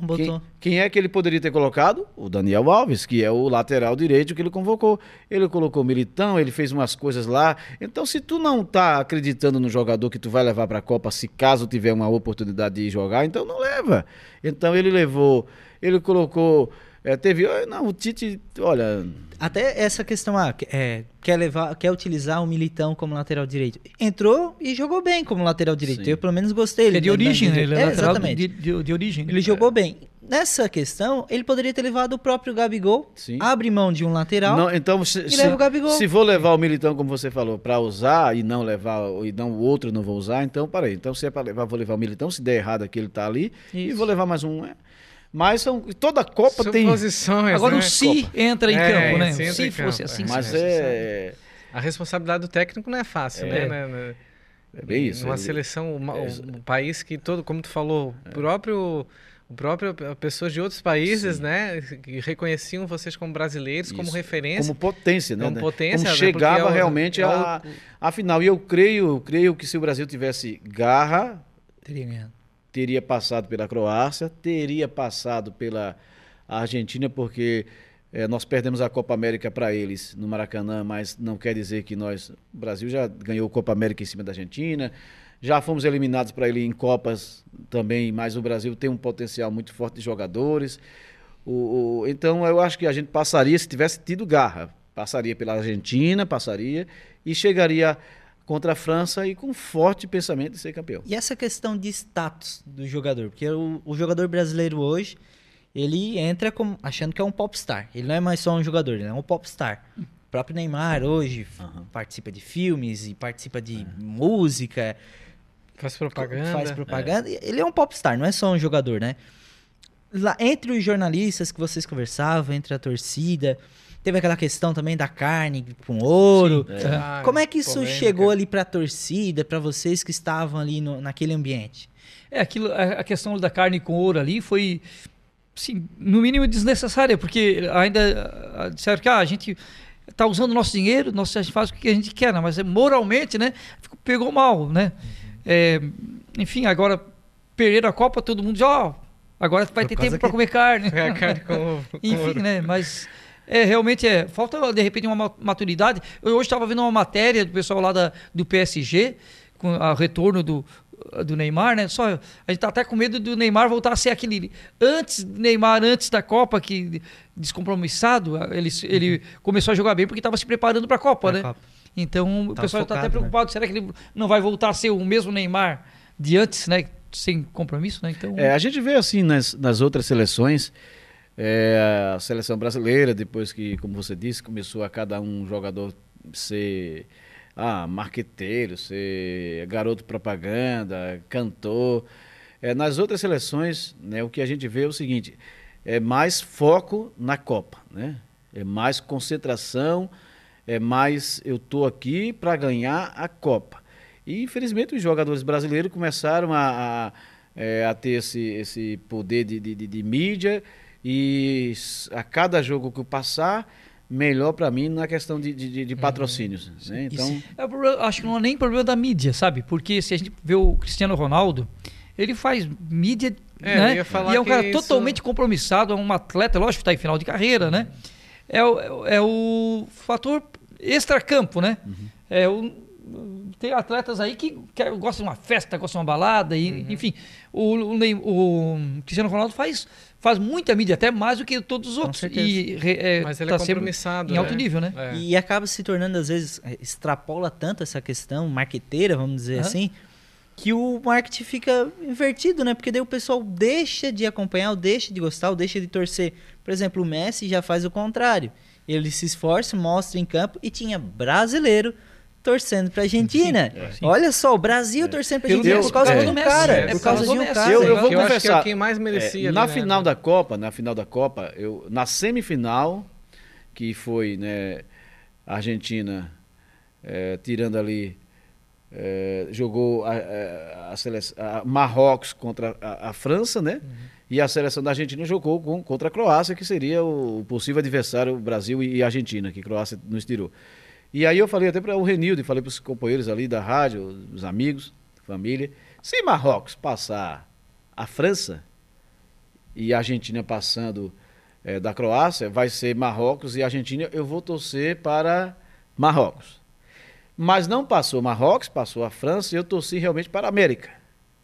Botou. Quem, quem é que ele poderia ter colocado? O Daniel Alves, que é o lateral direito que ele convocou. Ele colocou o Militão, ele fez umas coisas lá. Então, se tu não tá acreditando no jogador que tu vai levar para a Copa, se caso tiver uma oportunidade de jogar, então não leva. Então ele levou, ele colocou, é, teve, não, o Tite, olha, Até essa questão, ah, que- é, quer levar, quer utilizar o Militão como lateral direito. Entrou e jogou bem como lateral direito. Sim. Eu pelo menos gostei. Ele é de origem? Ele é, é, lateral exatamente. de, de, de origem. né? Ele jogou bem. Nessa questão, ele poderia ter levado o próprio Gabigol, Sim. abre mão de um lateral. Não, então, se, E se, leva o Gabigol. se vou levar o Militão, como você falou, para usar e não levar, e não o outro não vou usar, então, parei. Então, se é para levar, vou levar o Militão, se der errado aqui, ele tá ali, e Isso. vou levar mais um. é. Mas são, toda Copa tem. Agora né? o se entra em É, campo, né? se entra Se fosse campo, assim, é. Mas é, A responsabilidade do técnico não é fácil, É. né? né? é bem isso. Uma ele- seleção, uma- é, um país que todo, como tu falou, o próprio o próprio pessoas de outros países, Sim. né, que reconheciam vocês como brasileiros, como Isso. referência. como potência, né? Como né? potência, como né? chegava Porque é o- realmente é o- a, a final. E eu creio, eu creio que se o Brasil tivesse garra, Teria ganhado. Teria passado pela Croácia, teria passado pela Argentina, porque eh, nós perdemos a Copa América para eles no Maracanã, mas não quer dizer que nós. O Brasil já ganhou a Copa América em cima da Argentina, já fomos eliminados para ele em Copas também, mas o Brasil tem um potencial muito forte de jogadores. O- o- então eu acho que a gente passaria, se tivesse tido garra, passaria pela Argentina, passaria e chegaria contra a França e com forte pensamento de ser campeão. E essa questão de status do jogador? Porque o, o jogador brasileiro hoje, ele entra como, achando que é um popstar. Ele não é mais só um jogador, ele é um popstar. O próprio Neymar hoje Aham. participa de filmes e participa de música, Faz propaganda. faz propaganda. e Ele é um popstar, não é só um jogador, né? Lá, entre os jornalistas que vocês conversavam, entre a torcida, teve aquela questão também da carne com ouro. Ah, Como é que isso polêmica. chegou ali pra torcida, pra vocês que estavam ali no- naquele ambiente? É, aquilo, a, a questão da carne com ouro ali foi, assim, no mínimo desnecessária, porque ainda ah, disseram que ah, a gente tá usando nosso dinheiro, nós, a gente faz o que a gente quer, né? mas é moralmente, né, pegou mal, né? É, enfim, agora perderam a Copa, todo mundo diz, ó, agora vai Por ter tempo para comer carne. É a carne com, com Enfim, ouro. né? Mas é, realmente é. Falta, de repente, uma ma- maturidade. Eu hoje estava vendo uma matéria do pessoal lá da, do PSG, com o retorno do, do Neymar, né? Só, a gente tá até com medo do Neymar voltar a ser aquele. Antes do Neymar, antes da Copa, que descompromissado, ele, ele começou a jogar bem porque estava se preparando para a Copa, né? Copa. Então o Tava pessoal está até né? preocupado. Será que ele não vai voltar a ser o mesmo Neymar de antes, né? Sem compromisso, né? Então. É, a gente vê assim nas, nas outras seleções, é, a seleção brasileira, depois que, como você disse, começou a cada um jogador ser ah, marqueteiro, ser garoto propaganda, cantor. É, nas outras seleções, né, o que a gente vê é o seguinte: é mais foco na Copa, né? É mais concentração, é mais eu tô aqui para ganhar a Copa. E infelizmente os jogadores brasileiros começaram a, a, é, a ter esse, esse poder de, de, de- de mídia e a cada jogo que eu passar, melhor para mim na questão de, de, de- de patrocínios. né? Então, É acho que não é nem problema da mídia, sabe? Porque se a gente vê o Cristiano Ronaldo, ele faz mídia, É, né? e é um cara isso- totalmente compromissado, é um atleta, lógico que está em final de carreira, né? É o, é o- é o fator extracampo, né? É o, tem atletas aí que, que gostam de uma festa, gostam de uma balada, e, enfim. O, o, o Cristiano Ronaldo faz, faz muita mídia, até mais do que todos os Com outros. certeza. E, é, Mas ele tá é sempre compromissado. em alto né? nível, né? É. E acaba se tornando, às vezes, eh, extrapola tanto essa questão marqueteira, vamos dizer Aham. assim, que o marketing fica invertido, né? Porque daí o pessoal deixa de acompanhar, ou deixa de gostar, ou deixa de torcer. Por exemplo, o Messi já faz o contrário. Ele se esforça, mostra em campo e tinha brasileiro torcendo pra Argentina. sim. Olha só, o Brasil torcendo pra Argentina por causa é. Messi, cara. é, por causa de do um Messi. cara. Eu- eu Que vou eu acho que é confessar, o quem mais merecia. É, ali, na né? final da Copa, na final da Copa, eu, na semifinal, que foi né, a Argentina eh, tirando ali, eh, jogou a, a, a seleção, a Marrocos contra a, a França, né? E a seleção da Argentina jogou com, contra a Croácia, que seria o possível adversário Brasil e, e Argentina, que a Croácia nos tirou. E aí eu falei até para o Renildo, falei para os companheiros ali da rádio, os amigos, família, se Marrocos passar a França, e a Argentina passando é, da Croácia, vai ser Marrocos e Argentina. Eu vou torcer para Marrocos. Mas não passou Marrocos, passou a França e eu torci realmente para a América.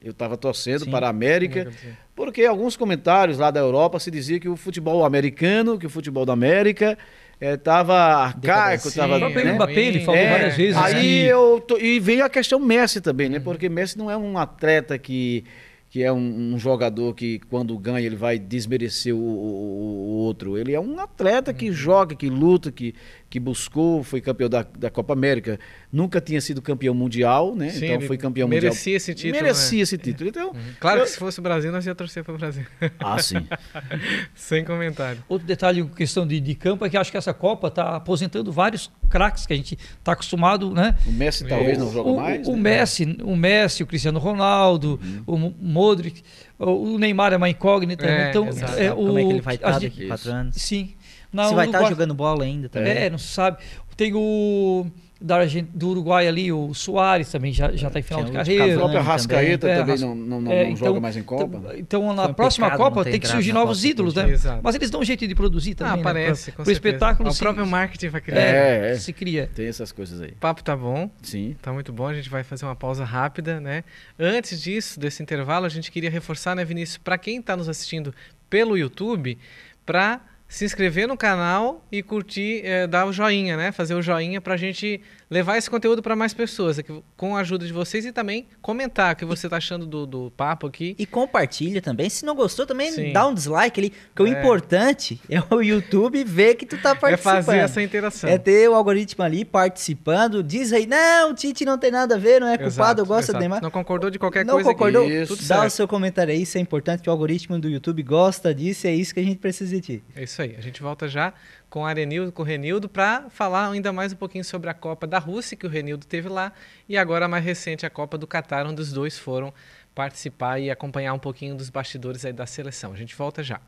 Eu estava torcendo Sim. para a América, porque alguns comentários lá da Europa se dizia que o futebol americano, que o futebol da América estava arcaico, Sim, estava. O próprio né? Mbappé, ele falou É, várias vezes Aí que... eu tô- e veio a questão Messi também, né? Porque Messi não é um atleta que, que é um, um jogador que quando ganha ele vai desmerecer o, o- o outro. Ele é um atleta que joga, que luta, que, que buscou, foi campeão da, da Copa América, nunca tinha sido campeão mundial, né? Sim, então foi campeão merecia esse mundial. título, Merecia né? esse título. Então, Claro eu- que se fosse o Brasil, nós ia torcer para o Brasil. ah, sim. Sem comentário. Outro detalhe questão de, de campo é que acho que essa Copa está aposentando vários craques que a gente está acostumado, né? O Messi talvez não joga o, mais. o né? Messi, o Messi, o Cristiano Ronaldo, o Mo- Modric, o o Neymar é uma incógnita. É, né? então, exato. é, Como é que ele vai estar daqui a quatro anos? Sim. Na Se vai estar Uruguai- jogando bola ainda também. É, não se sabe. Tem o da Argen- do Uruguai ali, o Soares também já já está em final de o A carreira. própria Cavani Rascaeta também. É, também Ras- não, não, não, É, não então- joga mais em Copa. Então, na Foi um próxima pecado Copa tem que surgir na novos ídolos, né? Exato. Mas eles dão um jeito de produzir também, ah, né? parece, Pro- com pro certeza. espetáculo O próprio marketing vai criar. é, É, é. se cria. Tem essas coisas aí. O papo tá bom, Sim. tá muito bom. A gente vai fazer uma pausa rápida, né? Antes disso, desse intervalo, a gente queria reforçar, né, Vinícius, para quem está nos assistindo pelo YouTube, para se inscrever no canal e curtir, eh, dar o joinha, né? Fazer o joinha para a gente levar esse conteúdo para mais pessoas, aqui, com a ajuda de vocês e também comentar o que você está achando do, do papo aqui. E compartilha também. Se não gostou, também Sim. dá um dislike ali. Porque o É. importante é o YouTube ver que tu tá É participando. fazer essa interação. É ter o algoritmo ali participando. Diz aí, não, o Tite não tem nada a ver, não é culpado, eu gosto exato. Neymar. Não concordou de qualquer não coisa concordou? aqui. Isso. Tudo Dá o certo. seu comentário aí, isso é importante, que o algoritmo do YouTube gosta disso e é isso que a gente precisa de ti. É isso aí. A gente volta já com o Arenildo, com o Renildo, para falar ainda mais um pouquinho sobre a Copa da Rússia, que o Renildo teve lá, e agora a mais recente, a Copa do Catar, onde os dois foram participar e acompanhar um pouquinho dos bastidores aí da seleção. A gente volta já.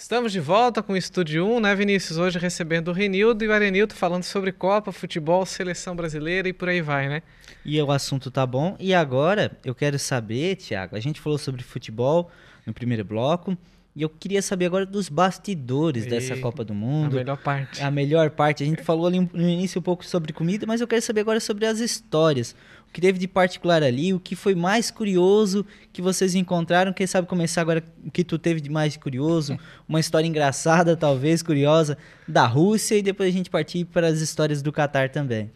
Estamos de volta com o Estúdio 1, né, Vinícius? Hoje recebendo o Renildo e o Arenildo falando sobre Copa, futebol, seleção brasileira e por aí vai, né? E o assunto tá bom. E agora eu quero saber, Thiago, a gente falou sobre futebol no primeiro bloco, e eu queria saber agora dos bastidores dessa E Copa do A Mundo. melhor parte. A melhor parte, a gente falou ali no início um pouco sobre comida, mas eu quero saber agora sobre as histórias. O que teve de particular ali, o que foi mais curioso que vocês encontraram. Quem sabe começar agora o que tu teve de mais curioso, uma história engraçada, talvez curiosa, da Rússia, e depois a gente partir para as histórias do Catar também.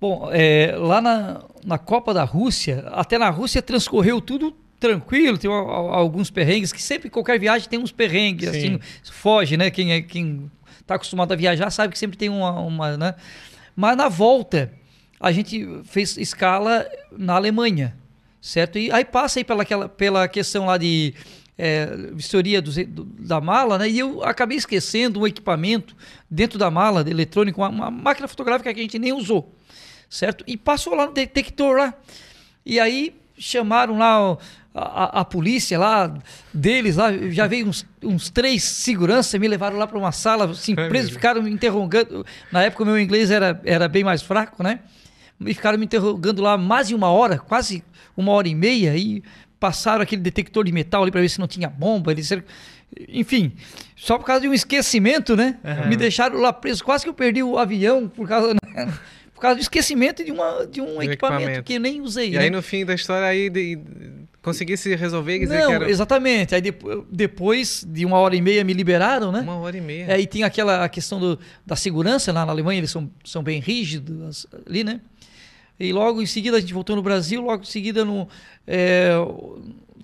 Bom, é, lá na, na Copa da Rússia, até na Rússia transcorreu tudo tranquilo, tem alguns perrengues, que sempre qualquer viagem tem uns perrengues, Sim. assim, foge, né? Quem é quem tá acostumado a viajar sabe que sempre tem uma, uma, né? Mas na volta, a gente fez escala na Alemanha, certo? E aí passa aí pela, aquela, pela questão lá de é, vistoria dos- do- da mala, né? E eu acabei esquecendo um equipamento dentro da mala de eletrônico, uma, uma máquina fotográfica que a gente nem usou, certo? E passou lá no detector lá. E aí chamaram lá a, a- a polícia lá deles lá, já veio uns, uns três seguranças, me levaram lá para uma sala, assim, Ai, presos, ficaram me interrogando. Na época o meu inglês era, era bem mais fraco, né? E ficaram me interrogando lá mais de uma hora, quase uma hora e meia, e passaram aquele detector de metal ali para ver se não tinha bomba. Eles, enfim, só por causa de um esquecimento, né? Me deixaram lá preso, quase que eu perdi o avião por causa, né? por causa do esquecimento de, uma, de um equipamento, equipamento. que eu nem usei. E né? aí no fim da história aí de, conseguisse resolver, quer dizer Não, que era exatamente. Aí depo- depois de uma hora e meia me liberaram, né? uma hora e meia. É, e tem aquela a questão do, da segurança lá na Alemanha, eles são, são bem rígidos ali, né? E logo em seguida a gente voltou no Brasil, logo em seguida no, é,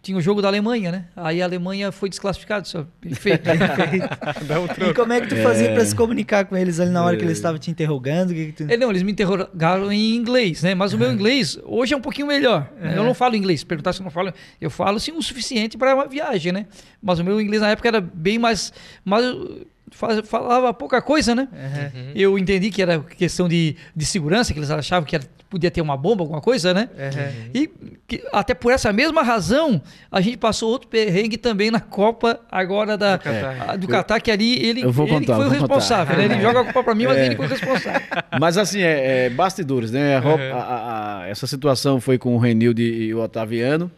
tinha o jogo da Alemanha, né? Aí a Alemanha foi desclassificada, só perfeito. Um E como é que tu fazia para se comunicar com eles ali na hora que eles estavam te interrogando? Que que tu... É, não, eles me interrogaram em inglês, né? Mas o meu inglês hoje é um pouquinho melhor. né? Eu não falo inglês. Perguntar se eu não falo, eu falo sim o suficiente para uma viagem, né? Mas o meu inglês na época era bem mais, mais falava pouca coisa, né? Uhum. Eu entendi que era questão de, de segurança, que eles achavam que era podia ter uma bomba, alguma coisa, né? Uhum. E que- até por essa mesma razão, a gente passou outro perrengue também na Copa agora da, Do Catar. a- do Catar, que ali ele, Eu vou ele contar, foi o responsável, né? Ele joga a Copa pra mim, mas É. ele foi o responsável. Mas assim, é, é bastidores, né? A Uhum. a- a- a- essa situação foi com o Renildo e o Otaviano.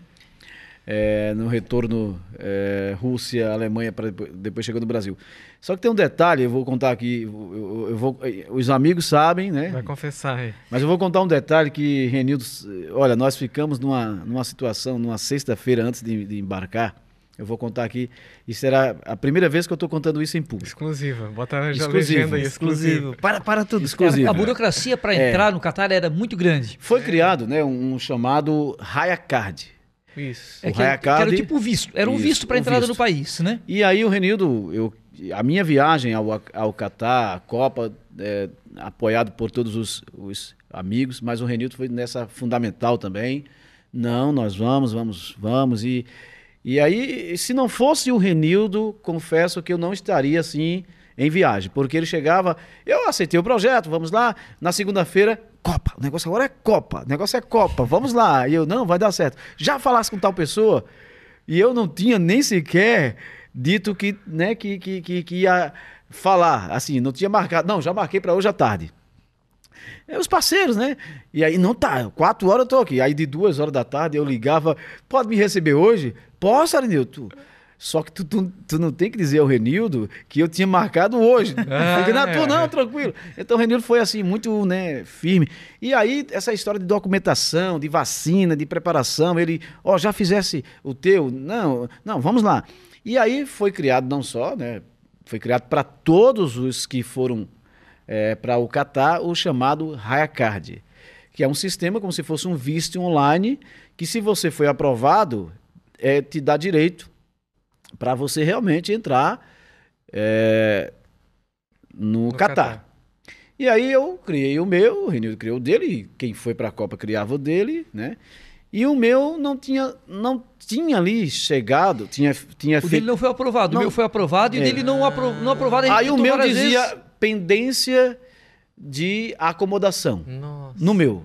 É, no retorno é, Rússia, Alemanha, para depois, depois chegou no Brasil. Só que tem um detalhe, eu vou contar aqui, eu, eu- eu vou, os amigos sabem, né? Vai confessar aí. Mas eu vou contar um detalhe que Renildo, olha, nós ficamos numa, numa situação, numa sexta-feira antes de, de embarcar. Eu vou contar aqui, e será a primeira vez que eu estou contando isso em público. Exclusiva. Bota já Exclusivo, legenda aí, exclusivo. Para, para tudo, exclusivo. A burocracia para É. entrar no Catar era muito grande. Foi criado né, um, um chamado Raya Card. Isso. É O que, que era tipo visto, era um Isso, visto para entrada visto. no país, né? E aí o Renildo, eu, a minha viagem ao, ao Catar, a Copa, é, apoiado por todos os, os amigos, mas o Renildo foi nessa fundamental também. Não, nós vamos, vamos, vamos. E, e aí, se não fosse o Renildo, confesso que eu não estaria assim em viagem, porque ele chegava, eu aceitei o projeto, vamos lá, na segunda-feira, Copa, o negócio agora é Copa, o negócio é Copa, vamos lá. E eu, não, vai dar certo. Já falasse com tal pessoa, e eu não tinha nem sequer dito que, né, que, que, que, que ia falar, assim, não tinha marcado. Não, já marquei para hoje à tarde. É os parceiros, né? E aí, não tá, quatro horas eu tô aqui. Aí de duas horas da tarde eu ligava, pode me receber hoje? Posso, Arenildo? Só que tu, tu, tu não tem que dizer ao Renildo que eu tinha marcado hoje. Ah, Fica na tua, não, tranquilo. Então o Renildo foi assim, muito né, firme. E aí, essa história de documentação, de vacina, de preparação, ele, ó, já fizesse o teu? Não, não, vamos lá. E aí foi criado não só, né? Foi criado para todos os que foram é, para o Catar o chamado Hayacard, que é um sistema como se fosse um visto online, que se você foi aprovado, é, te dá direito para você realmente entrar é, no, No Catar. Catar. E aí eu criei o meu, o Renildo criou o dele, quem foi para a Copa criava o dele, né? E o meu não tinha, não tinha ali chegado, tinha, tinha O dele feito. não foi aprovado, Não. o meu foi aprovado e o É. dele não, apro não aprovado. Aí o meu dizia vezes. pendência de acomodação. Nossa. No meu.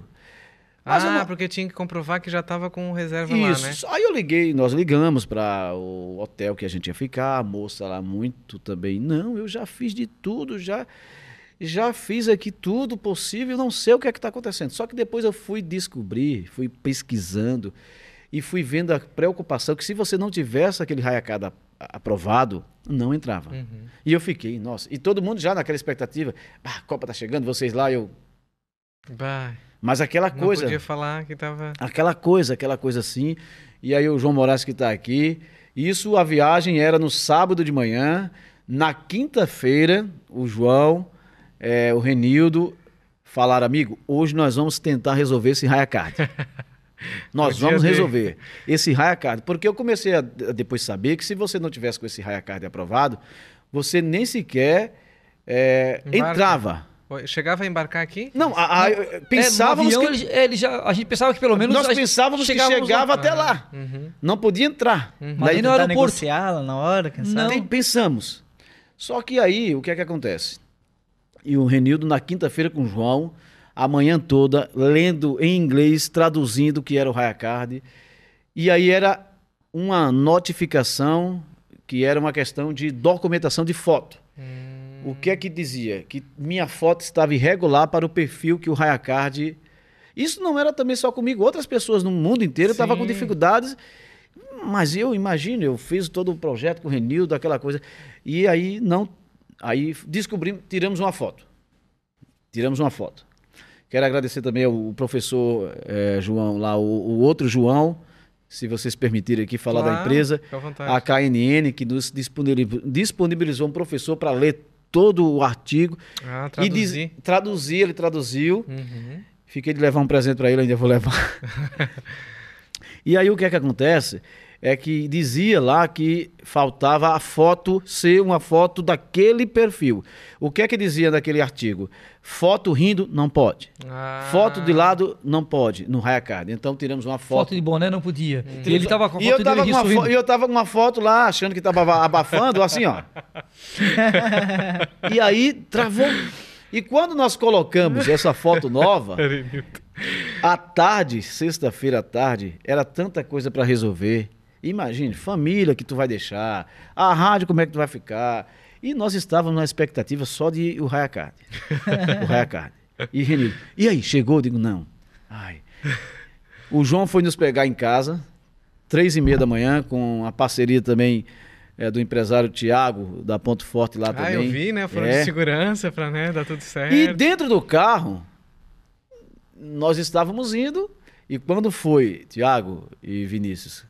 Mas ah, uma- porque tinha que comprovar que já estava com reserva Isso. lá, né? Aí eu liguei, nós ligamos para o hotel que a gente ia ficar, a moça lá muito também. Não, eu já fiz de tudo, já já fiz aqui tudo possível, não sei o que é que está acontecendo. Só que depois eu fui descobrir, fui pesquisando e fui vendo a preocupação que se você não tivesse aquele raiacada aprovado, não entrava. Uhum. E eu fiquei, nossa, e todo mundo já naquela expectativa, ah, a Copa tá chegando, vocês lá, eu... Vai. Mas aquela Não coisa... podia falar que tava. Aquela coisa, aquela coisa assim. E aí o João Moraes que está aqui. Isso, a viagem era no sábado de manhã. Na quinta-feira, o João, eh, o Renildo falaram, amigo, hoje nós vamos tentar resolver esse raia card. Nós vamos resolver esse raia card. Porque eu comecei a, a depois saber que se você não tivesse com esse raia card aprovado, você nem sequer Embarca. entrava. Chegava a embarcar aqui? Não, a- a- É, pensávamos no avião, que... ele, ele já, a gente pensava que pelo menos Nós pensávamos que chegava lá. até lá. Uhum. Não podia entrar. Mas Daí aí no aeroporto. lá na hora, quem Não. sabe? tem- pensamos. Só que aí, o que é que acontece? E o Renildo, na quinta-feira com o João, a manhã toda, lendo em inglês, traduzindo o que era o Hayacard. E aí era uma notificação que era uma questão de documentação de foto. O que é que dizia? Que minha foto estava irregular para o perfil que o Hayacard... Isso não era também só comigo, outras pessoas no mundo inteiro estavam com dificuldades. Mas eu imagino, eu fiz todo o projeto com o Renildo, aquela coisa. E aí não. Aí descobrimos, tiramos uma foto. Tiramos uma foto. Quero agradecer também ao professor eh, João, lá, o, o outro João, se vocês permitirem aqui falar da Claro, empresa, à vontade. a KNN, que nos disponibil- disponibilizou um professor para ler todo o artigo Ah, e diz- traduzir, ele traduziu. Uhum. Fiquei de levar um presente para ele, ainda vou levar. e aí o que é que acontece? É que dizia lá que faltava a foto ser uma foto daquele perfil. O que é que dizia naquele artigo? Foto rindo não pode. Ah. Foto de lado não pode, no Hayacard. Então tiramos uma Foto foto. de boné não podia. E ele tava com a e eu foto tava, com fo- e eu tava com uma foto lá, achando que tava aba- abafando, assim, ó. e aí travou. E quando nós colocamos essa foto nova, à tarde, sexta-feira à tarde, era tanta coisa para resolver. Imagine, família que tu vai deixar, a rádio como é que tu vai ficar. E nós estávamos na expectativa só de o Raia Card. o Raia Card. E Renildo, e aí, chegou? Eu digo, não. Ai. O João foi nos pegar em casa, três e meia da manhã, com a parceria também é, do empresário Tiago, da Ponto Forte lá Ah, também. eu vi, né? Foram É. de segurança pra né, dar tudo certo. E dentro do carro, nós estávamos indo, e quando foi, Tiago e Vinícius,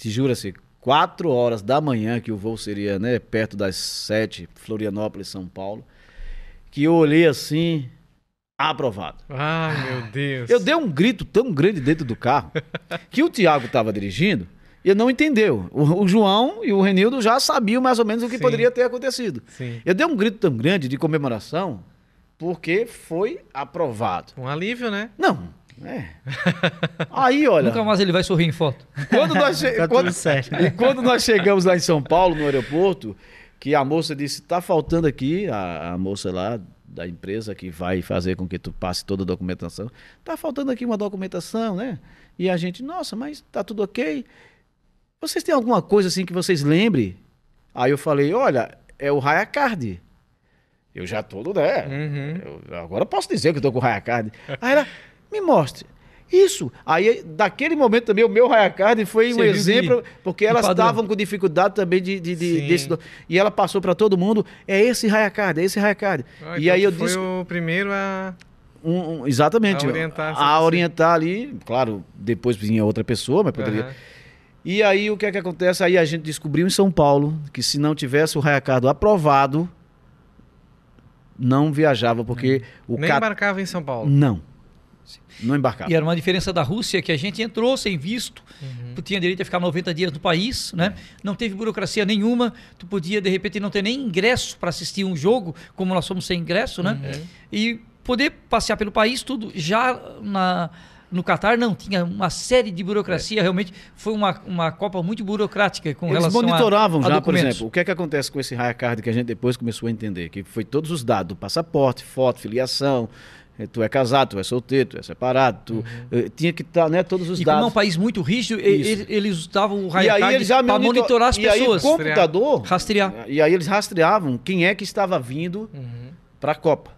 te jura-se, quatro horas da manhã, que o voo seria né, perto das sete, Florianópolis, São Paulo, que eu olhei assim, aprovado. Ai, meu Deus. Eu dei um grito tão grande dentro do carro que o Tiago estava dirigindo e não entendeu. O, o João e o Renildo já sabiam mais ou menos o que Sim. poderia ter acontecido. Sim. Eu dei um grito tão grande de comemoração porque foi aprovado. Um alívio, né? Não, é. Aí, olha, Nunca mais ele vai sorrir em foto. quando nós, che- Tá quando- certo. e quando nós chegamos lá em São Paulo, no aeroporto, que a moça disse, tá faltando aqui, a, a moça lá da empresa que vai fazer com que tu passe toda a documentação, tá faltando aqui uma documentação, né? E a gente, nossa, mas tá tudo ok. Vocês têm alguma coisa assim que vocês lembrem? Aí eu falei, olha, é o Raya Card. Eu já tô, né? Uhum. Eu- agora eu posso dizer que eu tô com o Raya Card. Aí ela, me mostre. Isso. Aí, daquele momento também, o meu Raya Card foi um Serviu de- exemplo, porque elas estavam com dificuldade também de, de, de- desse. E ela passou para todo mundo: é esse Raya Card, é esse Raya Card. Ah, e então aí eu foi disse. o primeiro a. um- um- exatamente. A orientar a orientar ali. Claro, depois vinha outra pessoa, mas poderia. Aham. E aí o que é que acontece? Aí a gente descobriu em São Paulo que se não tivesse o Raya Card aprovado, não viajava, porque o Nem Cat- embarcava em São Paulo. Não. Não embarcava. E era uma diferença da Rússia que a gente entrou sem visto, tu tinha direito a ficar 90 dias no país, né? Não teve burocracia nenhuma, tu podia de repente não ter nem ingresso para assistir um jogo, como nós somos sem ingresso, né? E poder passear pelo país tudo. Já na no Catar não tinha uma série de burocracia, realmente foi uma, uma Copa muito burocrática com Eles relação a- monitoravam a já, por exemplo, o que é que acontece com esse Raya Card que a gente depois começou a entender, que foi todos os dados, passaporte, foto, filiação, tu é casado, tu é solteiro, tu é separado, tu eh, tinha que estar, né, todos os E como é um dados. país muito rígido, e- Isso. e- eles usavam o E aí já para monitor- monitorar as e aí pessoas. o computador, Rastrear. e aí eles rastreavam quem é que estava vindo Uhum. para a Copa.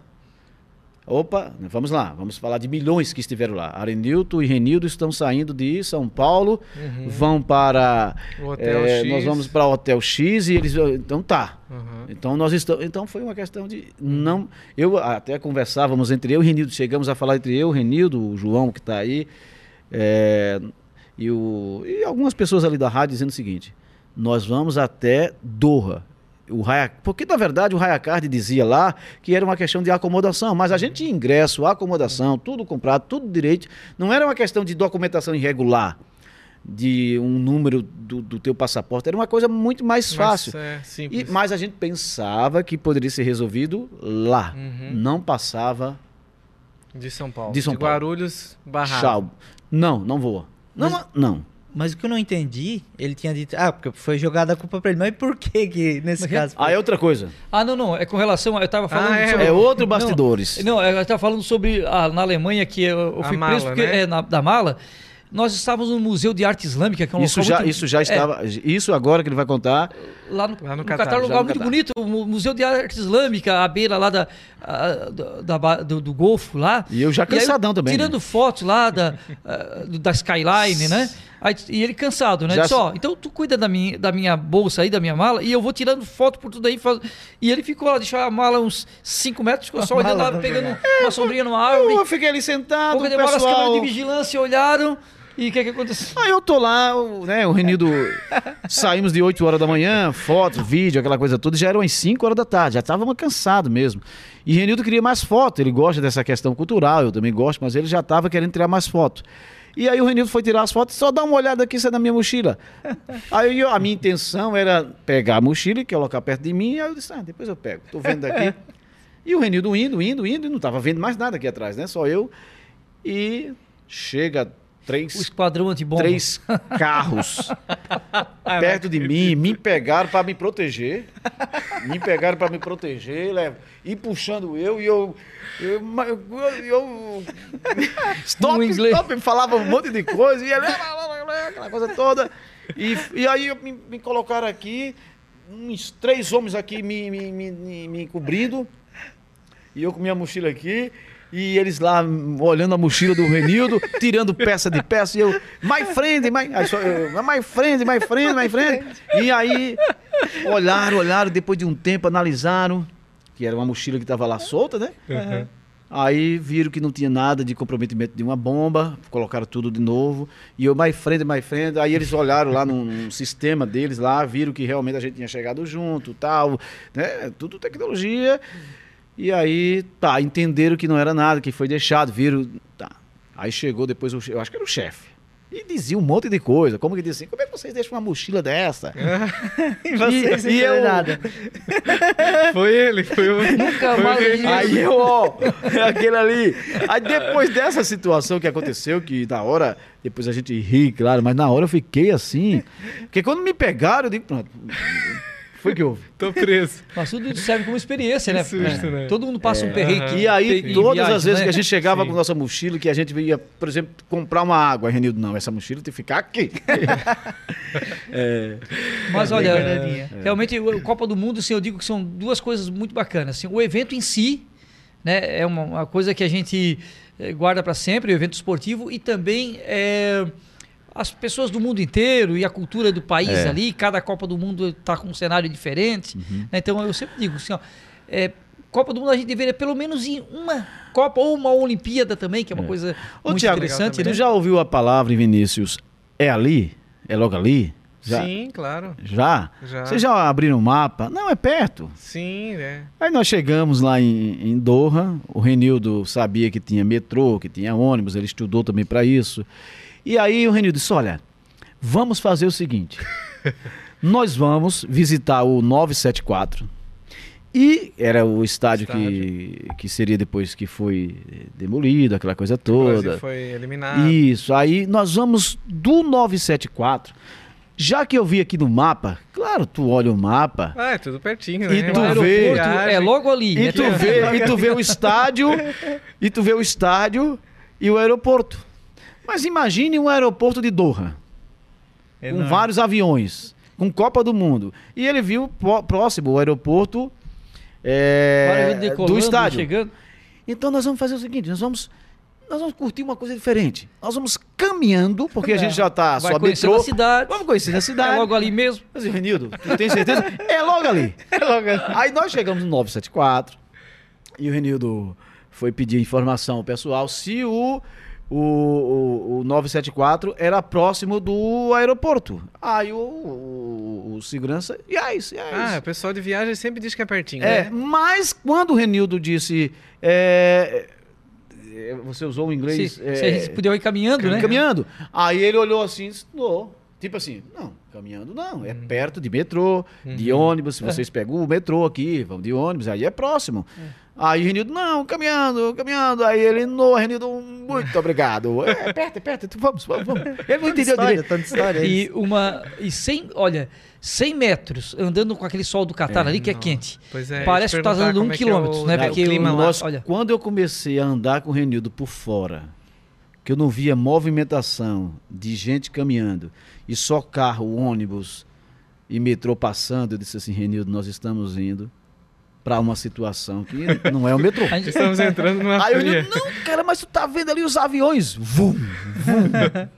Opa, vamos lá, vamos falar de milhões que estiveram lá. Arenilton e Renildo estão saindo de São Paulo, vão para O Hotel eh, X. nós vamos para o Hotel X e eles então tá. Uhum. Então nós estamos, então foi uma questão de não, eu até conversávamos entre eu e Renildo, chegamos a falar entre eu, Renildo, o João que está aí, é, e, o, e algumas pessoas ali da rádio dizendo o seguinte: nós vamos até Doha. O porque na verdade o Raya Card dizia lá que era uma questão de acomodação, mas a gente tinha ingresso, acomodação, tudo comprado, tudo direito. Não era uma questão de documentação irregular, de um número do, do teu passaporte, era uma coisa muito mais fácil. Mas, é, E- mas a gente pensava que poderia ser resolvido lá. Uhum. Não passava. De São Paulo. De São Paulo. Guarulhos, Barra. Não, não voa. Não, Mas- não. Mas o que eu não entendi, ele tinha dito, ah, porque foi jogada a culpa pra ele. Mas por que que nesse Mas que- caso? Ah, é outra coisa. Ah, não, não. É com relação. Eu estava falando Ah, é, sobre. É outro bastidores. Não, eu estava falando sobre a, na Alemanha que eu, eu A fui mala, preso porque, né? é, na, da mala. Nós estávamos no Museu de Arte Islâmica, que é um Isso local já, muito- isso já é, estava. Isso agora que ele vai contar. lá no, Lá no no Catar, Catar, um lugar muito Catar. bonito, o Mu- Museu de Arte Islâmica, à beira lá da, da, do, do Golfo lá. E eu já E aí, cansadão também. Tirando né? fotos lá da, do- da Skyline, né? Aí, e ele cansado, né? Já Disse, ó, então tu cuida da minha, da minha bolsa aí, da minha mala, e eu vou tirando foto por tudo aí. Faz... E ele ficou lá, deixou a mala uns 5 metros, ficou só olhando lá, pegando uma sombrinha numa árvore. Eu fiquei ali sentado, Pouco o demora, as câmeras pessoal. de vigilância olharam. E o que, que aconteceu? Aí eu tô lá, o, né, o Renildo. saímos de 8 horas da manhã, foto, vídeo, aquela coisa toda, já eram as 5 horas da tarde, já estávamos cansados mesmo. E Renildo queria mais foto, ele gosta dessa questão cultural, eu também gosto, mas ele já estava querendo tirar mais foto. E aí o Renildo foi tirar as fotos, só dá uma olhada aqui, isso é na minha mochila. Aí eu- a minha intenção era pegar a mochila e colocar perto de mim, aí eu disse, ah, depois eu pego, tô vendo daqui. E o Renildo indo, indo, indo, e não estava vendo mais nada aqui atrás, né? Só eu. E chega três, O esquadrão antibomba. três carros perto de mim, me pegaram para me proteger. Me pegaram para me proteger, lev- e puxando eu, e eu. Eu. eu, eu- stop, stop, falava um monte de coisa, e ele, aquela coisa toda. E, e aí me, me colocaram aqui, uns três homens aqui me, me, me- me cobrindo, e eu com minha mochila aqui. E eles lá olhando a mochila do Renildo, tirando peça de peça, e eu, my friend, my, aí só eu, my friend, my friend, my friend. E aí, olharam, olharam, depois de um tempo, analisaram, que era uma mochila que estava lá solta, né? Uhum. Aí viram que não tinha nada de comprometimento de uma bomba, colocaram tudo de novo. E eu, my friend, my friend. Aí eles olharam lá num, num sistema deles lá, viram que realmente a gente tinha chegado junto, tal, né? Tudo tecnologia. E aí, tá, entenderam que não era nada, que foi deixado, viram. Tá. Aí chegou depois, o, eu acho que era o chefe. E dizia um monte de coisa. Como que dizia assim, como é que vocês deixam uma mochila dessa? E vocês E- sem e eu- nada. Foi ele, foi o. Nunca foi mais vi Aí eu, ó, aquele ali. Aí depois dessa situação que aconteceu, que na hora, depois a gente ri, claro, mas na hora eu fiquei assim. Porque quando me pegaram, eu digo, pronto. Foi que houve. Tô preso. Mas tudo serve como experiência, né? Susto, É. né? Todo mundo passa um É. perrengue. Aham. E aí, todas viagem, as vezes né? que a gente chegava Sim. com nossa mochila, que a gente ia, por exemplo, comprar uma água, Renildo, não, essa mochila tem que ficar aqui. é, Mas olha, guardadinha. realmente o Copa do Mundo, assim, eu digo que são duas coisas muito bacanas. Assim, o evento em si, né, é uma, uma coisa que a gente eh, guarda para sempre, o evento esportivo, e também é, as pessoas do mundo inteiro e a cultura do país É. ali. Cada Copa do Mundo está com um cenário diferente. Uhum. né, então eu sempre digo assim, ó, é, Copa do Mundo a gente deveria pelo menos ir uma Copa ou uma Olimpíada também, que é uma É. coisa Ô, muito Thiago, interessante. tu né? já ouviu a palavra, Vinícius, é ali? É logo ali? Já? Sim, claro. Já? Já. Vocês já abriram o mapa? Não, é perto. Sim, né? Aí nós chegamos lá em, em Doha, o Renildo sabia que tinha metrô, que tinha ônibus, ele estudou também para isso. E aí o Renildo disse, olha, vamos fazer o seguinte, nós vamos visitar o 974, e era o estádio, Que, que seria depois que foi demolido, aquela coisa toda. foi eliminado. Isso, aí nós vamos do 974, já que eu vi aqui no mapa, claro, tu olha o mapa, Ah, é tudo pertinho, E né? tu vê- é logo ali. E né? tu, vê, e tu vê o estádio, e tu vê o estádio e o aeroporto. Mas imagine um aeroporto de Doha, com Enorme. vários aviões, com Copa do Mundo. E ele viu pró- próximo o aeroporto é, do estádio. Chegando. Então nós vamos fazer o seguinte, nós vamos nós vamos curtir uma coisa diferente. Nós vamos caminhando, porque a gente já tá só conhecer metrô. a cidade. Vamos conhecer a cidade. É logo ali mesmo. Mas, Renildo, tu tem certeza? é logo ali. É logo ali. Aí nós chegamos no 974 e o Renildo foi pedir informação ao pessoal se o, o, o, o 974 era próximo do aeroporto. Aí o, o, o segurança, e aí, e aí. Ah, o pessoal de viagem sempre diz que é pertinho, É, né? mas quando o Renildo disse. é, é, você usou o Se, inglês. se é, a gente podia ir caminhando, né? Caminhando. Aí ele olhou assim e disse, não. Tipo assim, não, caminhando não. É perto de metrô, de ônibus. Se vocês pegam o metrô aqui, vão de ônibus, aí é próximo. Aí o Renildo, não, caminhando, caminhando. Aí ele, não, Renildo, muito obrigado. É perto, é perto, tu- vamos, vamos, vamos. Ele não entendeu história, direito. tanta história. E uma. E 100, olha, 100 metros andando com aquele sol do Catar ali que é Nossa. quente. Pois é. Parece que tá andando um é que é quilômetro, o- né? é, Porque o clima lá. olha. Quando eu comecei a andar com o Renildo por fora, que eu não via movimentação de gente caminhando e só carro, ônibus e metrô passando, eu disse assim, Renildo, nós estamos indo para uma situação que não é o metrô. A gente- Estamos entrando numa Aí eu digo, não, cara, mas tu tá vendo ali os aviões? Vum, vum.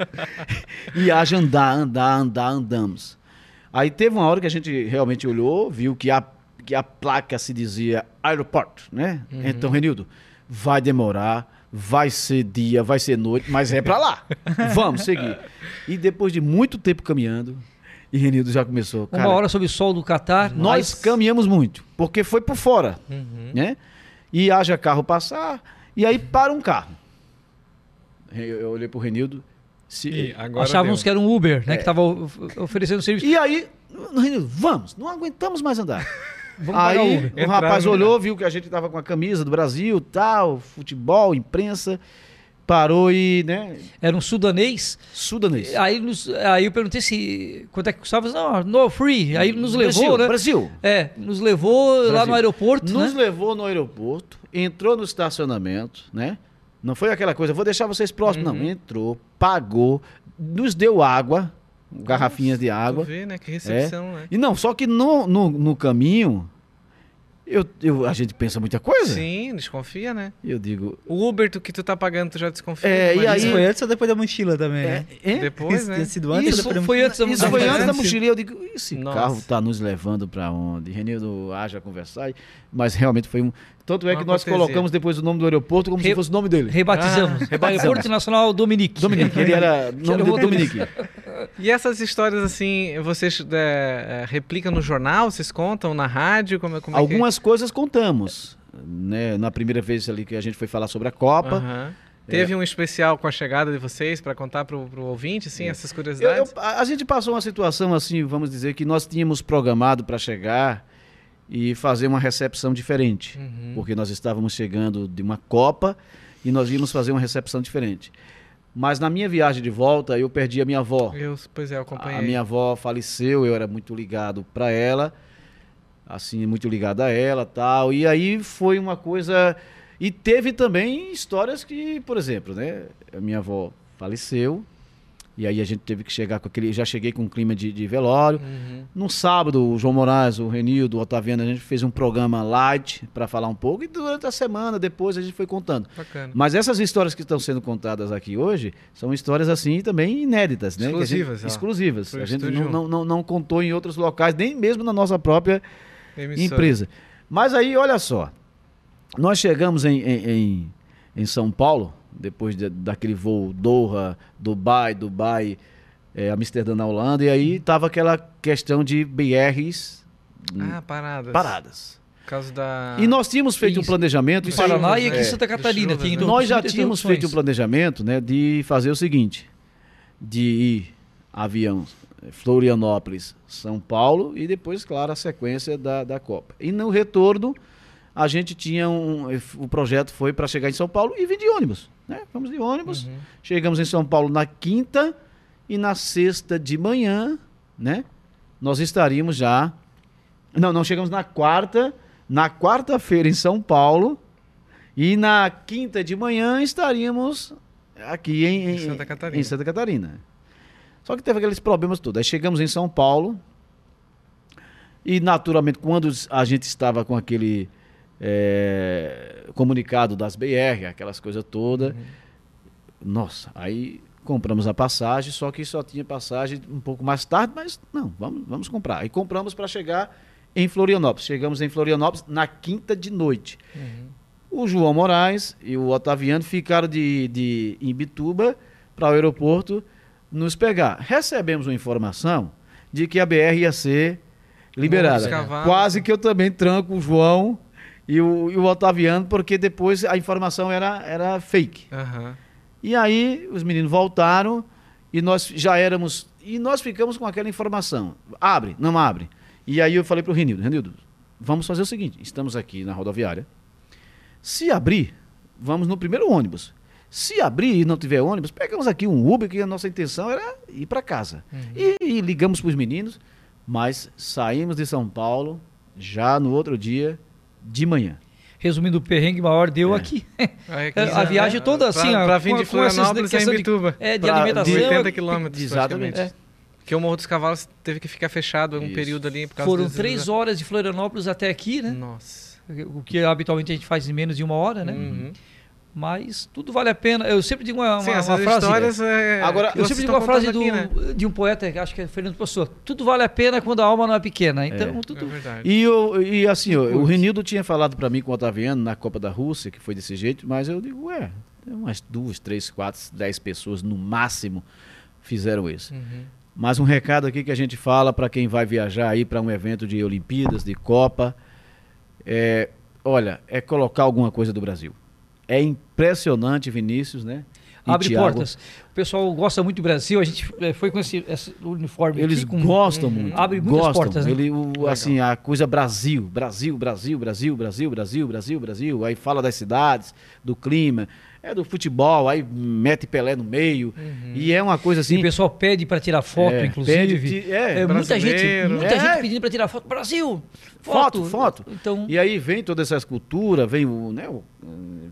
e haja andar, andar, andar, andamos. Aí teve uma hora que a gente realmente olhou, viu que a, que a placa se dizia aeroporto, né? Então, Renildo, vai demorar, vai ser dia, vai ser noite, mas é pra lá. Vamos seguir. E depois de muito tempo caminhando, e Renildo já começou. Uma cara, hora sob o sol do Catar. nós caminhamos muito, porque foi por fora, Uhum. né? E haja carro passar, e aí para um carro. Eu, eu olhei pro Renildo. Se, Achávamos deu. que era um Uber, né? É. Que tava of- oferecendo serviço. E aí, Renildo, vamos, não aguentamos mais andar. Vamos o aí o rapaz Entraram, olhou, viu que a gente tava com a camisa do Brasil, tal, futebol, imprensa. parou e, né? Era um sudanês. Sudanês. Aí, nos, aí eu perguntei se quanto é que custava. Não, no free. Aí nos levou, Brasil, né? Brasil. É, nos levou lá Brasil. no aeroporto, Nos né? levou no aeroporto, entrou no estacionamento, né? Não foi aquela coisa, vou deixar vocês próximos, Uhum. não. Entrou, pagou, nos deu água, garrafinhas de água. vê, né? Que recepção, né? E não, só que no, no, no caminho, eu, eu, a gente pensa muita coisa. Sim, desconfia, né? Eu digo, O Uber tu, que tu tá pagando, tu já desconfia. É, e aí- Isso foi antes ou depois da mochila também, né? é, é? Depois, Isso né? sido antes Isso depois foi mochila? antes da Isso Ah, foi antes da mochilinha. Eu digo, esse Nossa. carro tá nos levando para onde? Renildo haja conversar. Mas realmente foi um. Tanto é que nós colocamos depois o nome do aeroporto como Re- se fosse o nome dele. Rebatizamos. Ah, rebatizamos. Aeroporto Internacional Dominique. Dominique, ele era. nome dele o Dominique. E essas histórias, assim, vocês é, é, replicam no jornal? Vocês contam na rádio? Como, é- como é que- Algumas coisas contamos. Né? Na primeira vez ali que a gente foi falar sobre a Copa. Aham. Teve um especial com a chegada de vocês para contar pro, pro ouvinte, assim, É. essas Eu- curiosidades? eu- a, a gente passou uma situação assim, vamos dizer, que nós tínhamos programado para chegar e fazer uma recepção diferente. Uhum. Porque nós estávamos chegando de uma Copa e nós íamos fazer uma recepção diferente. Mas na minha viagem de volta, eu perdi a minha avó. Eu, pois é, eu acompanhei. A minha avó faleceu, eu era muito ligado para ela, assim, muito ligado a ela, tal. E aí foi uma coisa e teve também histórias que, por exemplo, né, a minha avó faleceu e aí a gente teve que chegar com aquele, já cheguei com um clima de, de velório. Uhum. No sábado, o João Moraes, o Renildo, o Otaviano, a gente fez um programa light para falar um pouco e durante a semana depois a gente foi contando. Bacana. Mas essas histórias que estão sendo contadas aqui hoje são histórias assim também inéditas, né? A gente- Exclusivas, exclusivas. A gente não, não, não, não contou em outros locais, nem mesmo na nossa própria Emissora. empresa. Mas aí, olha só, nós chegamos em, em, em, em São Paulo, depois de- daquele voo Doha, Dubai, Dubai, eh, Amsterdã na Holanda, e aí tava aquela questão de BRs Ah, paradas. paradas. Por causa da... E nós tínhamos feito um Isso. planejamento. Em Paraná e aqui é, em Santa do Catarina. chuvas, Tem né? Nós já tínhamos feito um planejamento né, de fazer o seguinte: de ir avião eh, Florianópolis, São Paulo e depois, claro, a sequência da, da Copa. E no retorno, a gente tinha um. O projeto foi para chegar em São Paulo e vir de ônibus. Né? Vamos de ônibus. Uhum. Chegamos em São Paulo na quinta e na sexta de manhã, né? Nós estaríamos já. Não, não chegamos na quarta. Na quarta-feira em São Paulo. E na quinta de manhã estaríamos aqui em, Em Santa Catarina. em Santa Catarina. Só que teve aqueles problemas todos. Aí chegamos em São Paulo. E naturalmente, quando a gente estava com aquele eh, comunicado das BR, aquelas coisas todas, nossa, aí compramos a passagem, só que só tinha passagem um pouco mais tarde, mas não, vamos, vamos comprar. Aí compramos para chegar em Florianópolis. Chegamos em Florianópolis na quinta de noite. Uhum. O João Moraes e o Otaviano ficaram de, de Imbituba para o aeroporto nos pegar. Recebemos uma informação de que a BR ia ser liberada. Quase que eu também tranco o João e o, e o Otaviano, porque depois a informação era, era fake. Aham. E aí os meninos voltaram e nós já éramos. E nós ficamos com aquela informação. Abre, não abre. E aí eu falei para o Renildo, Renildo, vamos fazer o seguinte: estamos aqui na rodoviária. Se abrir, vamos no primeiro ônibus. Se abrir e não tiver ônibus, pegamos aqui um Uber, que a nossa intenção era ir para casa. E, e ligamos para os meninos, mas saímos de São Paulo já no outro dia de manhã. Resumindo, o perrengue maior deu É. aqui. Aí aqui A viagem toda assim, pra, ó, pra vir de Florianópolis é em Bituba. É, de Pra- alimentação. De 80 é- quilômetros, Exatamente. Porque o Morro dos Cavalos teve que ficar fechado um Isso. período ali por causa Foram três horas de Florianópolis até aqui, né? Nossa. O que habitualmente a gente faz em menos de uma hora, né? Uhum. Mas tudo vale a pena. Eu sempre digo uma, uma, Sim, uma essas frase. histórias é, Agora, que Eu sempre digo uma frase do, aqui, né? de um poeta, que acho que é Fernando Pessoa. Tudo vale a pena quando a alma não é pequena. Então, É. tudo. É verdade. E, eu, e assim, ó, o. Renildo tinha falado para mim com o Otaviano na Copa da Rússia, que foi desse jeito, mas eu digo, ué, tem umas duas, três, quatro, dez pessoas no máximo fizeram isso. Uhum. Mas um recado aqui que a gente fala para quem vai viajar aí para um evento de Olimpíadas, de Copa, é, olha, é colocar alguma coisa do Brasil. É impressionante, Vinícius, né? E Abre Thiago. portas. O pessoal gosta muito do Brasil. A gente eh, foi com esse, esse uniforme Eles aqui. Com, gostam Uhum. muito. Abre muitas gostam. portas, né? Ele, o, assim, a coisa Brasil, Brasil, Brasil, Brasil, Brasil, Brasil, Brasil, Brasil. Aí fala das cidades, do clima. É do futebol, aí mete Pelé no meio. E é uma coisa E assim. o pessoal pede para tirar foto, É, inclusive. pede- é, É, muita gente, muita É. gente pedindo para tirar foto. Brasil! Foto, foto. Então, E aí vem toda essa escultura, vem o, né, o-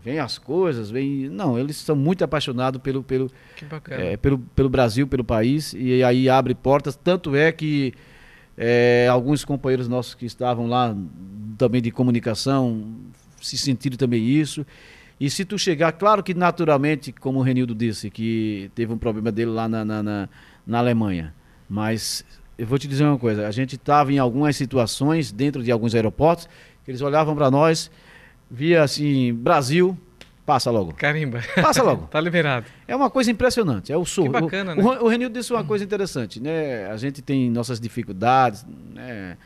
vem as coisas, vem. Não, eles são muito apaixonados pelo, pelo, é, pelo, pelo Brasil, pelo país, e aí abre portas. Tanto é que é, alguns companheiros nossos que estavam lá também de comunicação se sentiram também isso. E se tu chegar, claro que naturalmente, como o Renildo disse, que teve um problema dele lá na, na, na, na Alemanha, mas eu vou te dizer uma coisa: a gente estava em algumas situações dentro de alguns aeroportos que eles olhavam para nós, via assim, Brasil, passa logo. Carimba. Passa logo. tá liberado. É uma coisa impressionante. É o sorriso. Que bacana, o, né? o, o Renildo disse uma coisa interessante, né? A gente tem nossas dificuldades, né?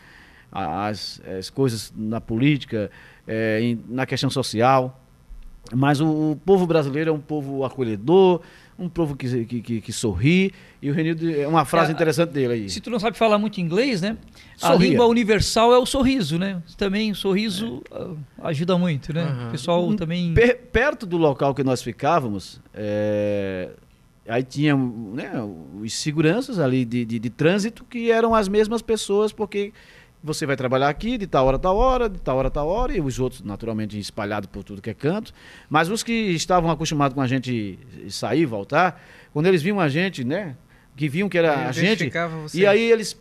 As, as coisas na política, é, na questão social. Mas o, o povo brasileiro é um povo acolhedor, um povo que, que, que, que sorri. E o Renildo, é uma frase É, interessante dele aí. se tu não sabe falar muito inglês, né? A Sorria. língua universal é o sorriso, né? Também o sorriso ah, ajuda muito, né? Aham. O pessoal também... Per- perto do local que nós ficávamos, é, aí tinha né, os seguranças ali de, de, de trânsito que eram as mesmas pessoas, porque você vai trabalhar aqui de tal hora a tal hora, de tal hora a tal hora, e os outros, naturalmente, espalhados por tudo que é canto. Mas os que estavam acostumados com a gente sair, voltar, quando eles viam a gente, né? Que viam que era a gente. E aí eles.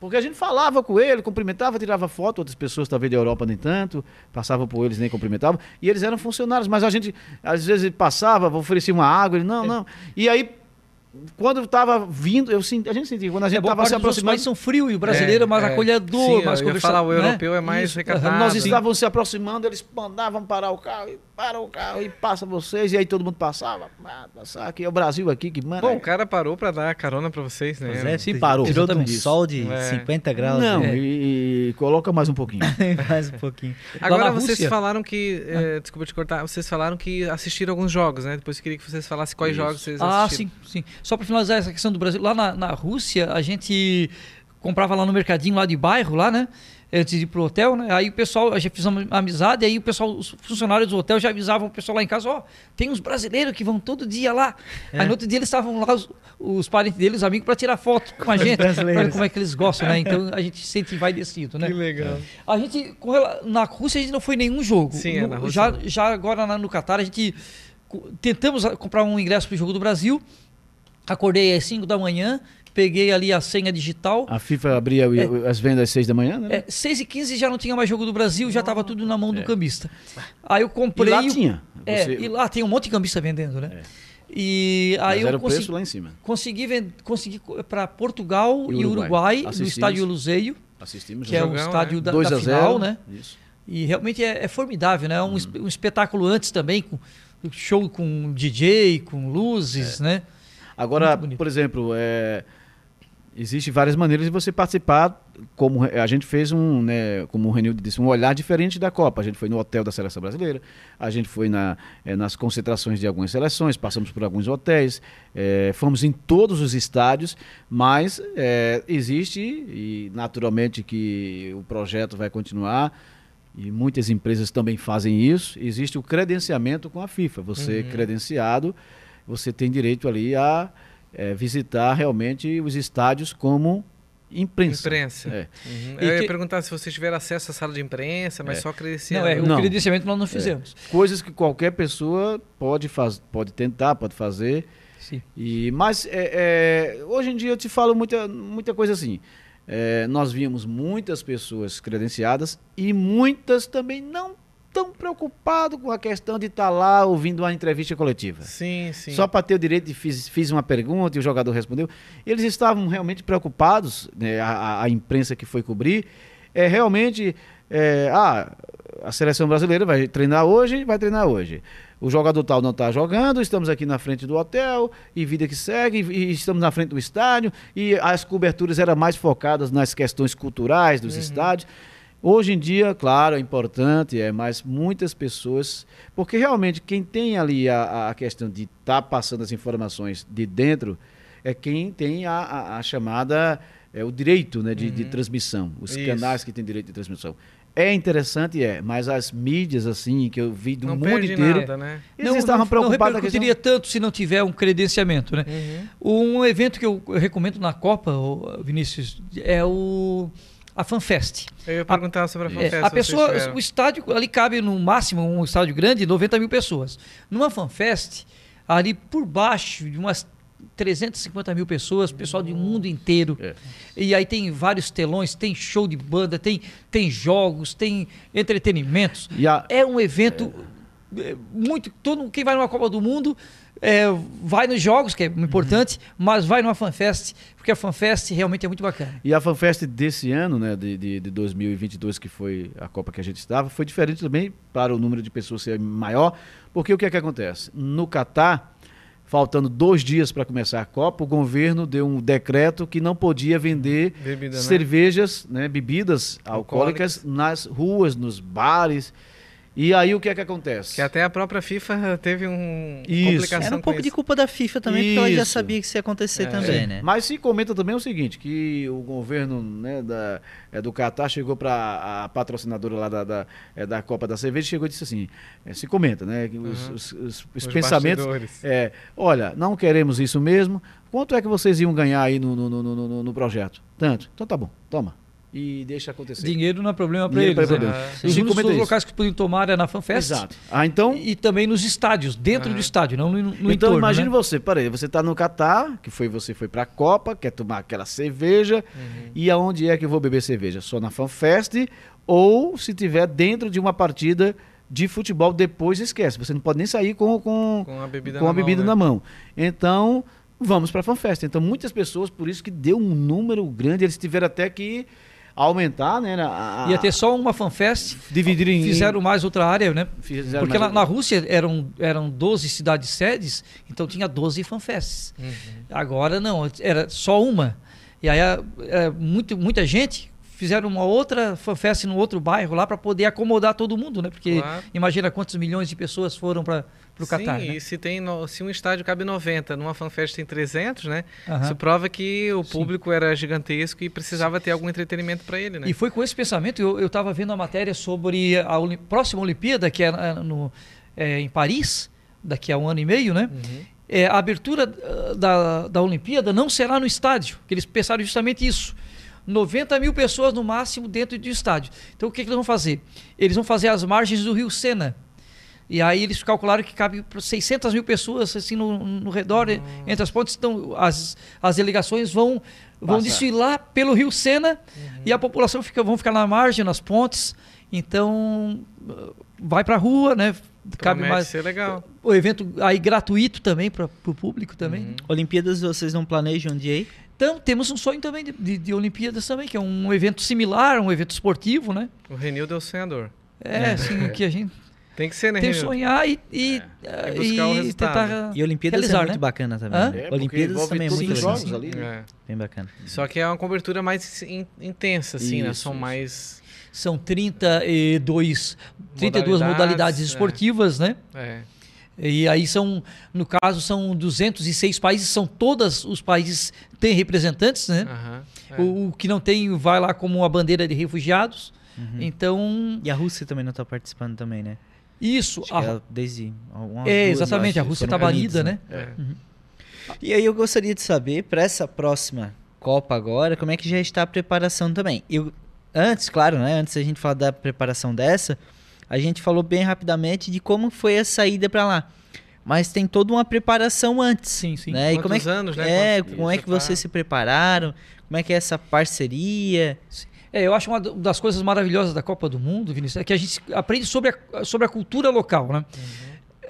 Porque a gente falava com ele, cumprimentava, tirava foto, outras pessoas, talvez da Europa nem tanto, passavam por eles nem cumprimentavam, e eles eram funcionários, mas a gente, às vezes, passava, oferecia uma água, ele, É. não, não. E aí, quando eu estava vindo, eu senti, a gente sentia, quando a É, gente parte se aproximando. países são frios e o brasileiro é mais É, acolhedor, sim, mais eu ia conversa- falar, o né? europeu é mais Isso, recatado. Nós sim. estávamos se aproximando, eles mandavam parar o carro, e para o carro, e passa vocês, e aí todo mundo passava, ah, passar aqui, é o Brasil aqui que manda. Bom, o cara parou pra dar carona pra vocês, né? Pois é, se tirou parou. de um sol de É. 50 graus. não, né? e, e coloca mais um pouquinho. Mais um pouquinho. Agora vocês Rússia- falaram que. eh, desculpa te cortar, vocês falaram que assistiram alguns jogos, né? Depois eu queria que vocês falassem quais Isso. jogos vocês Ah, assistiram. sim, sim. Só para finalizar essa questão do Brasil, lá na, na Rússia, a gente comprava lá no mercadinho lá de bairro, lá, né? Antes de ir pro hotel, né? Aí o pessoal, a gente fez uma amizade, aí o pessoal, os funcionários do hotel já avisavam o pessoal lá em casa, ó, tem uns brasileiros que vão todo dia lá. É. Aí no outro dia eles estavam lá, os, os parentes deles, os amigos, para tirar foto com a gente. Olha como é que eles gostam, né? Então a gente se sente envaidecido, né? Que legal. A gente, na Rússia, a gente não foi em nenhum jogo. Sim, é, No- na Rússia já, já agora no Catar, a gente tentamos comprar um ingresso pro jogo do Brasil. Acordei às 5 da manhã, peguei ali a senha digital. A FIFA abria o- as vendas às seis da manhã, né? É, 6 e 15 já não tinha mais jogo do Brasil, já estava tudo na mão do É. cambista. Aí eu e comprei. lá o- tinha. É, Você- e lá tem um monte de cambista vendendo, né? É. E aí mas era eu o consegui, preço lá em cima. consegui, ven- consegui para Portugal E e Uruguai. Uruguai, no estádio Luzeio, Assistimos. que é o Jogão, estádio né? da, 2 da a 0, final, né? Isso. E realmente é, é formidável, né? Um, es- Uhum. um espetáculo antes também, com show com DJ, com luzes, É. né? Agora, por exemplo, é, existe várias maneiras de você participar, como a gente fez um, né, como o Renildo disse, um olhar diferente da Copa. A gente foi no hotel da seleção brasileira, a gente foi na, é, nas concentrações de algumas seleções, passamos por alguns hotéis, é, fomos em todos os estádios, mas é, existe e naturalmente que o projeto vai continuar. E muitas empresas também fazem isso. Existe o credenciamento com a FIFA. Você Uhum. credenciado, você tem direito ali a eh, visitar realmente os estádios como imprensa. Imprensa. É. Uhum. Eu ia que- perguntar se vocês tiveram acesso à sala de imprensa, mas É. só credenciado. Não, é, o Não. credenciamento nós não fizemos. Coisas que qualquer pessoa pode, faz, pode tentar, pode fazer. Sim. E, mas é, é, hoje em dia eu te falo muita, muita coisa assim. É, nós víamos muitas pessoas credenciadas e muitas também não tão preocupadas com a questão de estar lá ouvindo uma entrevista coletiva. Sim, sim. Só para ter o direito de fiz, fiz uma pergunta e o jogador respondeu. Eles estavam realmente preocupados, né, a, a- imprensa que foi cobrir, é realmente, é, ah, a seleção brasileira vai treinar hoje, vai treinar hoje. O jogador tal não está jogando, estamos aqui na frente do hotel, e vida que segue, e, e estamos na frente do estádio, e as coberturas eram mais focadas nas questões culturais dos estádios. Hoje em dia, claro, é importante, é, mas muitas pessoas. Porque realmente quem tem ali a, a questão de estar passando as informações de dentro é quem tem a, a- a chamada. É, o direito né, de, de transmissão, os Isso. canais que têm direito de transmissão. é interessante, é, mas as mídias, assim, que eu vi do Não mundo perde inteiro, nada, né? eles estavam preocupados não questão- repercutiria tanto se não tiver um credenciamento, né? Uhum. Um evento que eu recomendo na Copa, Vinícius, é o a FanFest. Eu ia perguntar sobre a É, FanFest. a vocês pessoa, o estádio ali cabe no máximo um estádio grande, 90 mil pessoas. Numa FanFest, ali por baixo de umas 350 mil pessoas, pessoal do mundo inteiro. É. E aí tem vários telões, tem show de banda, tem, tem jogos, tem entretenimentos. E a- É um evento é, muito. Todo quem vai numa Copa do Mundo é, vai nos jogos, que é importante, mas vai numa FanFest, porque a FanFest realmente é muito bacana. E a FanFest desse ano, né, de, de, de 2022, que foi a Copa que a gente estava, foi diferente também para o número de pessoas ser maior, porque o que é que acontece? No Catar, faltando dois dias para começar a Copa, o governo deu um decreto que não podia vender Bebida, né? cervejas, né, bebidas alcoólicas, Alcoólicas. nas ruas, nos bares. E aí o que é que acontece? Que até a própria FIFA teve um Isso. complicação Era um pouco de isso. culpa da FIFA também, porque ela já Isso. sabia que isso ia acontecer É. também, né? Mas se comenta também o seguinte, que o governo né, da, é, do Catar chegou para a patrocinadora lá da, da, é, da Copa da Cerveja, chegou e disse assim, é, se comenta, né, que os, Uhum. os- os- os Os pensamentos, é, olha, não queremos isso mesmo, quanto é que vocês iam ganhar aí no, no, no- no- no projeto? Tanto. Então tá bom, toma. E deixa acontecer. Dinheiro não é problema para Dinheiro eles. não é né? Ah, Se Os únicos locais que podiam tomar é na FanFest Exato. Ah, então... e também nos estádios, dentro Ah. do estádio, não no, no então entorno. imagine né? você, peraí, você tá no Catar, que foi você foi pra Copa, quer tomar aquela cerveja, Uhum. e aonde é que eu vou beber cerveja? Só na FanFest ou se tiver dentro de uma partida de futebol, depois esquece. Você não pode nem sair com, com, Com a bebida com na a bebida mão, na né? mão. Então, vamos para a FanFest. Então, muitas pessoas, por isso que deu um número grande, eles tiveram até que aumentar, né? A, a- Ia ter só uma FanFest, dividir em fizeram mais outra área, né? fizeram Porque na, mais- na Rússia eram, eram 12 cidades sedes, então tinha 12 FanFests. Uhum. Agora não, era só uma. E aí é, muito, muita gente fizeram uma outra fanfest no outro bairro lá para poder acomodar todo mundo, né? Porque Claro. imagina quantos milhões de pessoas foram para o Catar. Sim, né? e se, tem no- se um estádio cabe 90, numa FanFest tem 300, né? Aham. Isso prova que o Sim. público era gigantesco e precisava ter algum entretenimento para ele, né? E foi com esse pensamento, eu estava vendo a matéria sobre a Oli- próxima Olimpíada, que é, é, no, é, em Paris, daqui a um ano e meio, né? Uhum. É, a abertura ah, da, da Olimpíada não será no estádio, que eles pensaram justamente isso. 90 mil pessoas no máximo dentro do estádio. Então o que, que eles vão fazer? Eles vão fazer as margens do rio Sena. E aí eles calcularam que cabe para 600 mil pessoas assim no, no redor, entre as pontes. Então as, as delegações vão, vão Passa. desfilar pelo rio Sena e a população fica, vão ficar na margem, nas pontes. Então vai para a rua, né? Cabe Promete mais, ser legal. o evento aí gratuito também para o público também. Uhum. Olimpíadas vocês não planejam de ir? Então temos um sonho também de, de, de Olimpíadas também, que é um evento similar, um evento esportivo, né? O Renildo é o sonhador. É, assim, que a gente Tem que ser, né, tem que sonhar e, e, É. eh, E e tentar E Olimpíadas realizar, é muito né? bacana também. Hã? né? É, Olimpíadas também é muito legal. jogos ali, né? É. Bem bacana. Só que é uma cobertura mais in- intensa, assim, né? Isso, São isso. mais. São 32, 32 Modalidades, modalidades é. esportivas, né? É. E aí são, no caso, são 206 países, são todos os países têm representantes, né? É. O, o que não tem vai lá como uma bandeira de refugiados. Então, E a Rússia também não está participando também, né? Isso. Acho a- desde é, exatamente, a Rússia está banida, né? É. E aí eu gostaria de saber, para essa próxima Copa agora, como é que já está a preparação também. Eu, antes, claro, né? Antes da gente falar da preparação dessa, a gente falou bem rapidamente de como foi a saída para lá. Mas tem toda uma preparação antes. Sim, sim. Né? E como é Quantos que, anos, né? É, como é que preparo? vocês se prepararam? Como é que é essa parceria? É, eu acho uma das coisas maravilhosas da Copa do Mundo, Vinícius, é que a gente aprende sobre a, sobre a cultura local, né?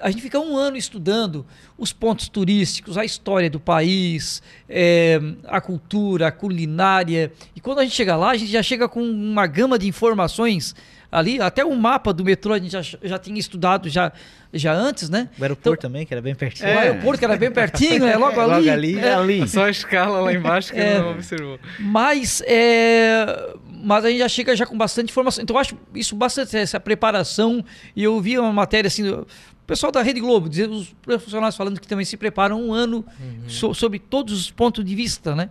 A gente fica um ano estudando os pontos turísticos, a história do país, é, a cultura, a culinária. E quando a gente chega lá, a gente já chega com uma gama de informações ali. Até o mapa do metrô a gente já, já tinha estudado já, já antes, né? O aeroporto também, que era bem pertinho. O aeroporto, que era bem pertinho, né? Logo ali. Logo ali, é. ali. Só a escala lá embaixo que É. não observou. Mas, é, mas a gente já chega já com bastante informação. Então eu acho isso bastante, essa preparação. E eu vi uma matéria assim, o pessoal da Rede Globo, os profissionais falando que também se preparam um ano so- sobre todos os pontos de vista, né?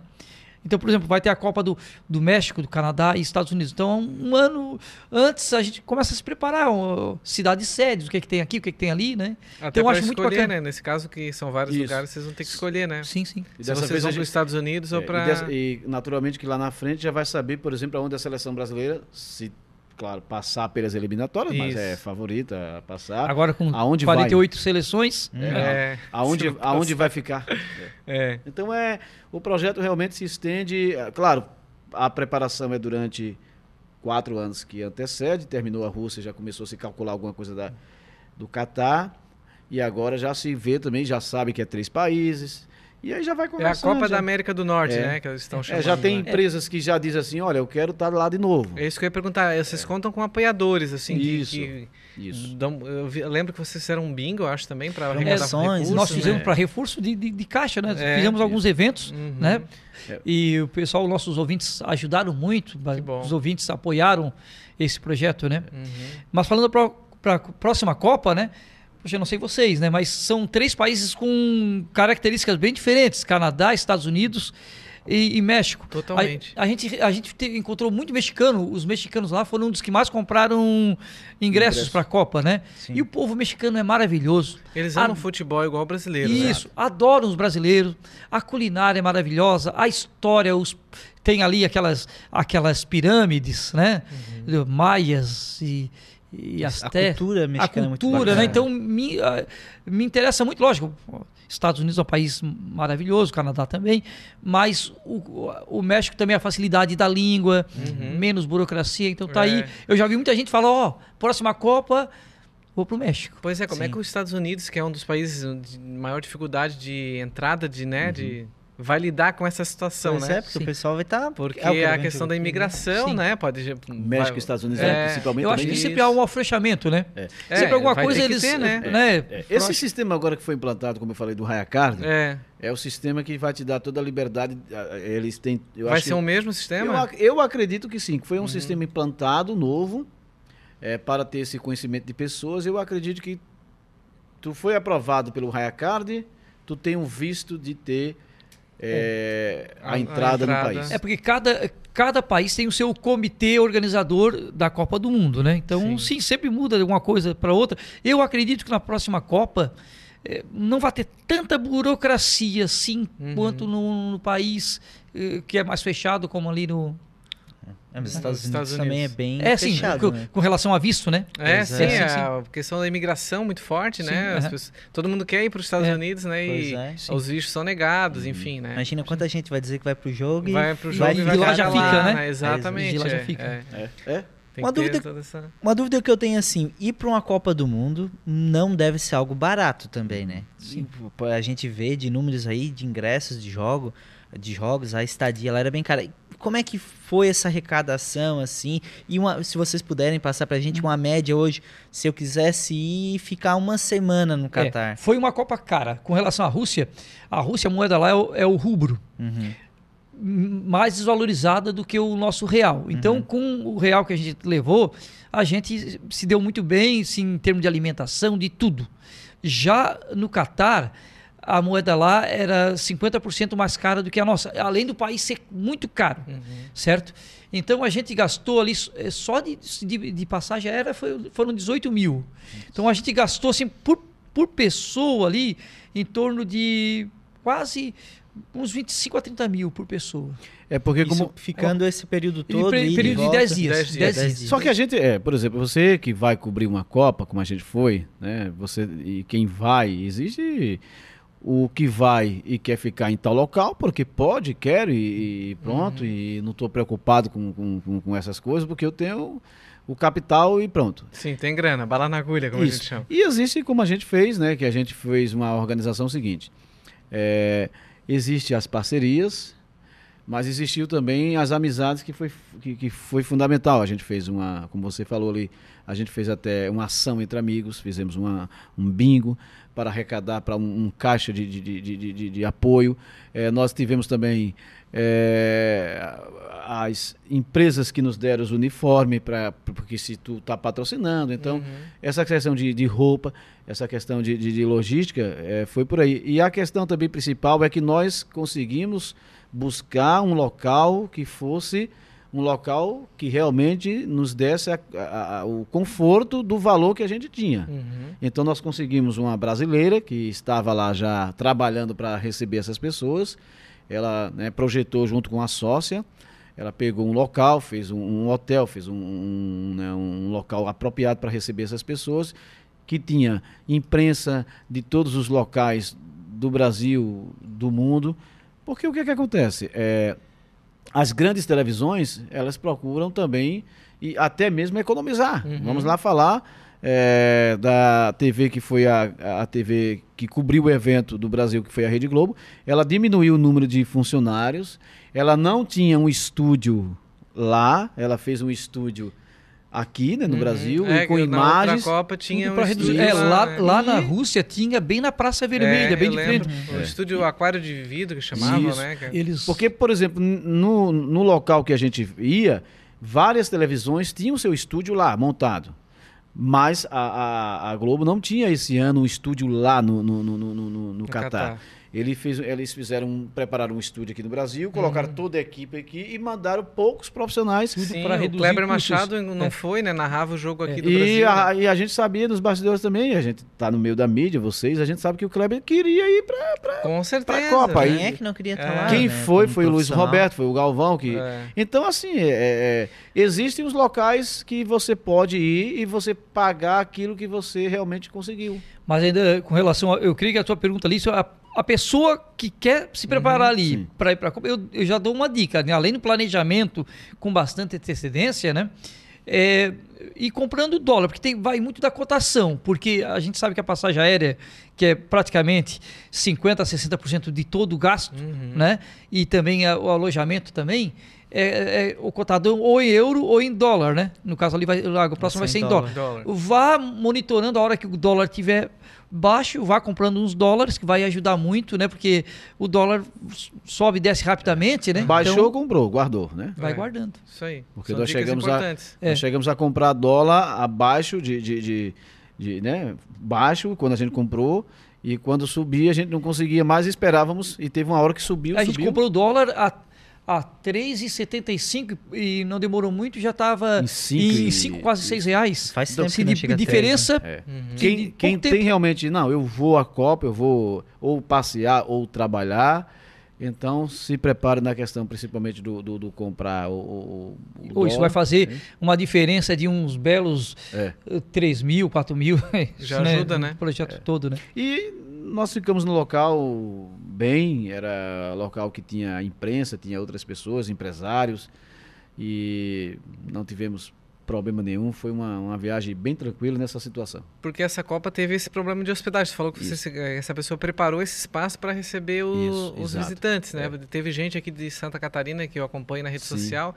Então, por exemplo, vai ter a Copa do, do México, do Canadá e Estados Unidos. Então, um ano antes a gente começa a se preparar, um, cidades sedes, o que, é que tem aqui, o que, é que tem ali, né? Até então, eu acho escolher, muito bacana. né? Nesse caso, que são vários Isso. lugares, vocês vão ter que escolher, né? Sim, sim. E Se dessa vocês vez vão para os Estados Unidos É, ou e para... dessa- e, naturalmente que lá na frente já vai saber, por exemplo, aonde a seleção brasileira, se, claro, passar pelas eliminatórias, mas Isso. é favorita a passar. Agora com Aonde 48 seleções. É, aonde, se aonde vai ficar. é. Então é, o projeto realmente se estende, é, claro, a preparação é durante quatro anos que antecede, terminou a Rússia, já começou a se calcular alguma coisa da, do Catar, e agora já se vê também, já sabe que é três países, e aí já vai É a. Copa já, da América do Norte, É. né? Que eles estão É, chamando. já tem né? empresas que já dizem assim, olha, eu quero estar lá de novo. É isso que eu ia perguntar. Vocês contam com apoiadores, assim, que- Isso. que, Isso. dão- eu, vi- eu lembro que vocês fizeram um bingo, eu acho, também, para recursos, Nós fizemos né? para reforço de, de, de caixa, né? É, fizemos alguns isso. eventos, Uhum. né? É. E o pessoal, nossos ouvintes ajudaram muito, os ouvintes apoiaram esse projeto, né? Uhum. Mas falando para a próxima Copa, né? Poxa, eu não sei vocês, né? Mas são três países com características bem diferentes: Canadá, Estados Unidos e, e México. Totalmente. A, a gente, a gente te- encontrou muito mexicano. Os mexicanos lá foram um dos que mais compraram ingressos Ingresso. para a Copa, né? Sim. E o povo mexicano é maravilhoso. Eles amam futebol igual o brasileiro. né? Isso, adoram os brasileiros. A culinária é maravilhosa, a história, os tem ali aquelas aquelas pirâmides, né? Maias e, e A cultura A mexicana é muito cultura, bacana. né? Então me, ah, me interessa muito, lógico. Estados Unidos é um país maravilhoso, Canadá também, mas o, o México também a facilidade da língua, Uhum. menos burocracia, então tá É. aí. Eu já vi muita gente falar, ó, próxima Copa, vou pro México. Pois é, como é Sim. que os Estados Unidos, que é um dos países de maior dificuldade de entrada, de, né, de vai lidar com essa situação, Pois né? é, porque Sim. o pessoal vai estar... Porque a questão da imigração, Sim. né, pode México vai- e Estados Unidos, É, né, principalmente. Eu acho que sempre há um afrouxamento, né? É. É, sempre alguma coisa eles. ter, né? né? É, Esse sistema agora que foi implantado, como eu falei, do Rayacard, é. É, o sistema que vai te dar toda a liberdade. Eles têm. Eu vai acho ser que, o mesmo eu, sistema? ac- eu acredito que sim, que foi um sistema implantado novo é, para ter esse conhecimento de pessoas. Eu acredito que tu foi aprovado pelo Rayacard, tu tem um visto de ter é, A- a, a entrada no país. É porque cada, cada país tem o seu comitê organizador da Copa do Mundo, né? Então, Sim. sim, sempre muda de uma coisa para outra. Eu acredito que na próxima Copa eh, não vai ter tanta burocracia assim Uhum. quanto no, no país eh, que é mais fechado, como ali no. É, mas os Nos Estados, Estados Unidos, também é bem É, sim, fechado, com, né? com relação a visto, né? É, Pois sim, é. Sim, sim. a questão da imigração muito forte, Sim, né? As aham. pessoas- todo mundo quer ir para os Estados É. Unidos, né? Pois E é, os vistos são negados, enfim, né? Imagina quanta gente vai dizer que vai pro jogo e vai pro e jogo vai- e e vai lá já fica, lá, né? Exatamente. É, de lá já é, fica. é. É, é. Tem Uma que ter dúvida- toda essa... Uma dúvida que eu tenho assim, ir para uma Copa do Mundo não deve ser algo barato também, né? Sim. E, A gente vê de números aí de ingressos de jogo, de jogos, a estadia lá era bem cara. Como é que foi essa arrecadação assim? E uma- se vocês puderem passar pra gente uma média hoje, se eu quisesse ir ficar uma semana no É, Catar. foi uma Copa cara. Com relação à Rússia, a Rússia, a moeda lá é o, é o rubro. Uhum. mais desvalorizada do que o nosso real. Então, com o real que a gente levou, a gente se deu muito bem sim, em termos de alimentação, de tudo. Já no Catar, a moeda lá era 50% mais cara do que a nossa, além do país ser muito caro, Uhum. certo? Então a gente gastou ali eh, só de, de, de passagem aérea foi, foram 18 mil. Então a gente gastou assim por, por pessoa ali em torno de quase uns 25 a 30 mil por pessoa. É porque Isso como. ficando esse período todo. período de volta. 10 dias. 10 10 dias. dias. 10 dias. Só que a gente, é, por exemplo, você que vai cobrir uma Copa, como a gente foi, né? Você e quem vai, existe o que vai e quer ficar em tal local, porque pode, quero e, e pronto, e não estou preocupado com, com, com- essas coisas, porque eu tenho o capital e pronto. Sim, tem grana, bala na agulha, como a gente Isso. chama. E existe como a gente fez, né? Que a gente fez uma organização seguinte. É, existe as parcerias, mas existiu também as amizades que foi, que, que foi fundamental. A gente fez uma, como você falou ali, a gente fez até uma ação entre amigos, fizemos uma, um bingo para arrecadar para um, um caixa de, de, de, de, de apoio. É, nós tivemos também é, as empresas que nos deram os uniformes, pra, porque se tu está patrocinando, então uhum. essa questão de, de roupa, essa questão de, de, de logística é, foi por aí. E a questão também principal é que nós conseguimos buscar um local que fosse um local que realmente nos desse a, a, a, o conforto do valor que a gente tinha. Uhum. Então nós conseguimos uma brasileira que estava lá já trabalhando para receber essas pessoas. Ela né, projetou junto com a sócia. Ela pegou um local, fez um, um hotel, fez um, um, né, um local apropriado para receber essas pessoas, que tinha imprensa de todos os locais do Brasil, do mundo. Porque o que, é que acontece? É, as grandes televisões, elas procuram também e até mesmo economizar. Uhum. Vamos lá falar é, da TV que foi a, a TV que cobriu o evento do Brasil, que foi a Rede Globo. Ela diminuiu o número de funcionários, ela não tinha um estúdio lá, ela fez um estúdio aqui né, no uhum. Brasil é, e com imagens. Na Copa tinha um reduzir. É, lá, né? lá na Rússia tinha bem na Praça Vermelha, é, bem diferente. O é. estúdio aquário de vidro que chamava, Isso. né? Eles... Porque, por exemplo, no, no local que a gente ia, várias televisões tinham seu estúdio lá montado. Mas a, a, a Globo não tinha esse ano um estúdio lá no, no, no, no, no, no Catar. Catar. Ele fez, eles fizeram, prepararam um estúdio aqui no Brasil, colocaram uhum. toda a equipe aqui e mandaram poucos profissionais para reduzir. O Kleber Machado não é. foi, né? Narrava o jogo aqui é. do e Brasil. A, né? E a gente sabia nos bastidores também, a gente tá no meio da mídia, vocês, a gente sabe que o Kleber queria ir para Com certeza. Pra Copa. Quem é que não queria estar é. lá? Quem né? foi, foi o Luiz Roberto, foi o Galvão. que é. Então, assim, é, é, existem os locais que você pode ir e você pagar aquilo que você realmente conseguiu. Mas ainda com relação a, eu creio que a sua pergunta ali, a, a pessoa que quer se preparar uhum, ali para ir para a Copa, eu, eu, já dou uma dica, né? além do planejamento com bastante antecedência, né? É, e comprando dólar, porque tem, vai muito da cotação, porque a gente sabe que a passagem aérea, que é praticamente 50% a 60% de todo o gasto, uhum. né? E também a, o alojamento também, é, é, o cotadão ou em euro ou em dólar, né? No caso ali, vai, o próximo vai ser em dólar. dólar. Vá monitorando a hora que o dólar tiver baixo, vá comprando uns dólares, que vai ajudar muito, né? Porque o dólar sobe e desce rapidamente, né? Baixou, então, comprou, guardou, né? Vai é, guardando. Isso aí. Porque nós chegamos, a, é. nós chegamos a comprar dólar abaixo de, de, de, de, né? Baixo, quando a gente comprou. E quando subia, a gente não conseguia mais, esperávamos. E teve uma hora que subiu. A subiu. gente comprou o dólar a a 3,75 e não demorou muito, já estava em 5, quase 6 reais. Faz então, tempo que de, diferença. 3, né? é. uhum. Quem, quem tem realmente, não, eu vou à Copa, eu vou ou passear ou trabalhar. Então se prepare na questão principalmente do, do, do comprar o, o, o Isso vai fazer né? uma diferença de uns belos é. 3 mil, 4 mil. Já né? ajuda, né? O projeto é. todo, né? E nós ficamos no local bem, era local que tinha imprensa, tinha outras pessoas, empresários, e não tivemos problema nenhum, foi uma, uma viagem bem tranquila nessa situação. Porque essa Copa teve esse problema de hospedagem, você falou que você, essa pessoa preparou esse espaço para receber o, Isso, os exato. visitantes, né? É. Teve gente aqui de Santa Catarina, que eu acompanho na rede Sim. social,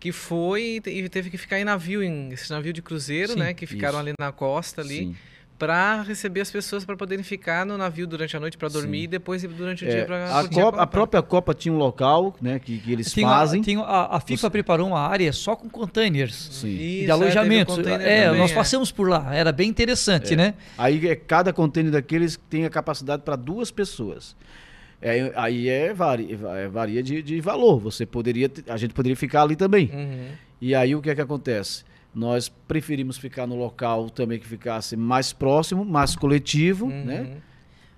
que foi e teve que ficar em navio, em esse navio de cruzeiro, Sim, né? Que ficaram isso. ali na costa ali. Sim para receber as pessoas para poderem ficar no navio durante a noite para dormir Sim. e depois durante o é, dia para a, Copa, a própria Copa tinha um local né que, que eles tinha, fazem tinha, a, a, FIFA Você... preparou uma área só com containers Sim. de Isso, alojamento é, é nós é. passamos por lá era bem interessante é. né aí é, cada container daqueles tem a capacidade para duas pessoas é, aí é varia, é, varia de, de valor você poderia a gente poderia ficar ali também uhum. e aí o que é que acontece nós preferimos ficar no local também que ficasse mais próximo, mais coletivo, uhum. né?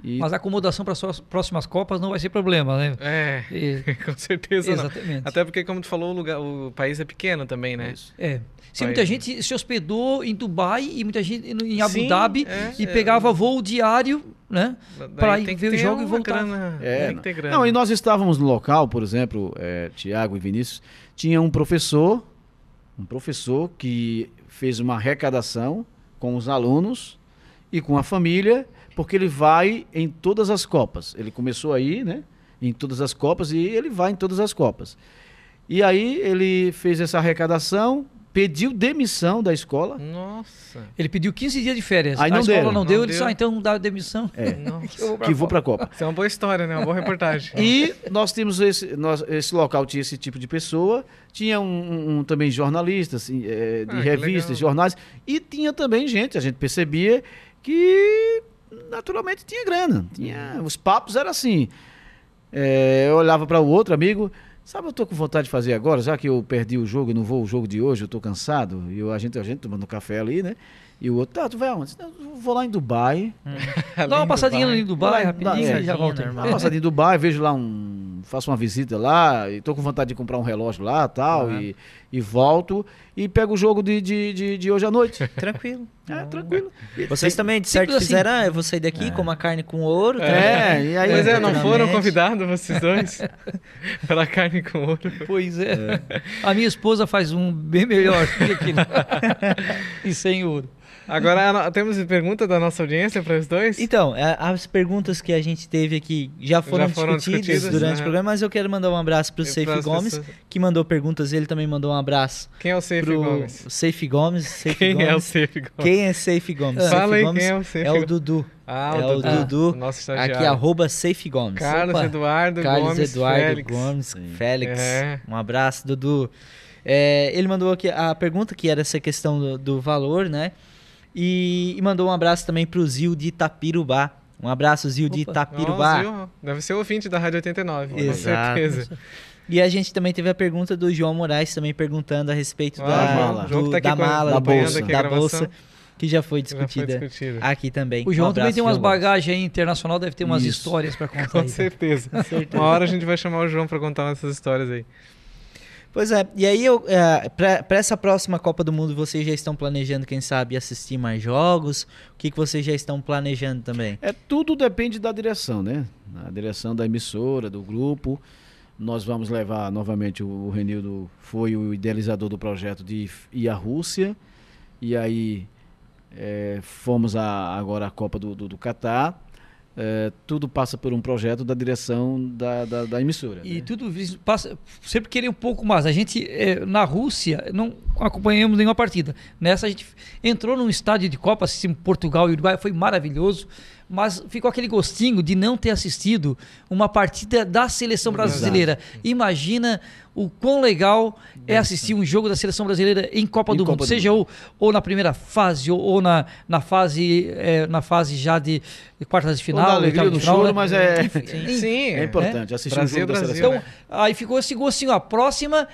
E... Mas a acomodação para as próximas Copas não vai ser problema, né? É, e... com certeza Exatamente. Não. Até porque, como tu falou, o, lugar, o país é pequeno também, né? Isso. É. Sim, muita gente se hospedou em Dubai e muita gente em Abu Sim, Dhabi é, e é, pegava voo diário, né? Para ir ver o jogo e voltar. Grana, é, não. não, e nós estávamos no local, por exemplo, é, Tiago e Vinícius, tinha um professor um professor que fez uma arrecadação com os alunos e com a família, porque ele vai em todas as Copas. Ele começou aí, né? Em todas as Copas e ele vai em todas as Copas. E aí ele fez essa arrecadação pediu demissão da escola. Nossa. Ele pediu 15 dias de férias. Aí a não escola deram. não deu, Não ele disse, ah, então dá demissão. É, Nossa. que vou pra Copa. Isso é uma boa história, né? Uma boa reportagem. E nós temos esse, nós, esse local tinha esse tipo de pessoa, tinha um, um- também jornalistas assim, é, de Ah, revistas, jornais, e tinha também gente, a gente percebia que naturalmente tinha grana. Tinha, os papos eram assim. É, eu olhava para o outro amigo, sabe, eu tô com vontade de fazer agora, já que eu perdi o jogo e não vou o jogo de hoje, eu tô cansado, e eu, a gente, a gente tomando café ali, né? E o outro, tá, tu vai aonde? "Não, eu vou lá em Dubai. Dá uma passadinha Dubai. ali em Dubai, Vai, rapidinho, dá- é, já volta. normal. Dá uma passadinha em Dubai, vejo lá um. Faço uma visita lá, e tô com vontade de comprar um relógio lá tal, e, e volto e pego o jogo de, de, de, de hoje à noite. Tranquilo. É, tranquilo. Vocês também, de certo, Simples assim. fizeram, ah, eu vou sair daqui com uma carne com ouro. É, e aí. Pois é, não foram convidados vocês dois? Pela carne com ouro. Pois é. A minha esposa faz um bem melhor que aquele. e sem ouro. Agora, temos pergunta da nossa audiência para os dois? Então, a- as perguntas que a gente teve aqui já foram, foram discutidas, discutidas, durante né? o programa, mas eu quero mandar um abraço pro E Safe Gomes, pessoas- que mandou perguntas, ele também mandou um abraço Quem é o Safe pro Gomes? Safe Gomes. Safe Quem Gomes. é o Safe Gomes? Quem é Safe Gomes? Fala Safe aí Gomes quem é o Safe é o Gomes. Dudu. Ah, é o o Dudu. Dudu. o nosso estagiário. Aqui, arroba Safe Gomes. Carlos Opa. Eduardo Carlos Gomes Eduardo Félix. Gomes Félix. É. Um abraço, Dudu. É, ele mandou aqui a pergunta que era essa questão do, do valor, né? E, e mandou um abraço também pro Zil de Itapirubá. Um abraço, Zil de. Itapirubá. Ó, viu? Deve ser ouvinte da Rádio 89, com Exato. certeza. E a gente também teve a pergunta do João Moraes também perguntando a respeito Ah, da, João. do- tá aqui da com mala, acompanhando bolsa, da bolsa, que já foi Já foi discutida aqui também. O João Um também tem umas bagagens aí internacional, deve ter umas Isso. histórias para contar. Com aí. certeza. certeza. Uma hora a gente vai chamar o João para contar essas histórias aí. Pois é, e aí eu, é, para essa próxima Copa do Mundo vocês já estão planejando, quem sabe, assistir mais jogos? O que, que vocês já estão planejando também? É, tudo depende da direção, né? A direção da emissora, do grupo. Nós vamos levar novamente o, o Renildo foi o idealizador do projeto de ir à Rússia. E aí é, fomos a, agora à Copa do, do, do Catar. É, tudo passa por um projeto da direção da, da, da emissora. E né? tudo isso passa, sempre querer um pouco mais. A gente, eh, na Rússia, não acompanhamos nenhuma partida. Nessa, a gente entrou num estádio de Copa, assistimos Portugal e Uruguai, foi maravilhoso. Mas ficou aquele gostinho de não ter assistido uma partida da seleção brasileira. Imagina o quão legal é assistir um jogo da seleção brasileira em Copa Em do Copa Mundo, do seja ou, ou na primeira fase ou, ou na, na fase eh, na fase já de, quartas de Ou final. na alegria de final, choro, né? mas é, Enfim, Sim, é importante assistir Brasil, um jogo da Brasil, seleção. né? então, aí ficou esse gostinho. A próxima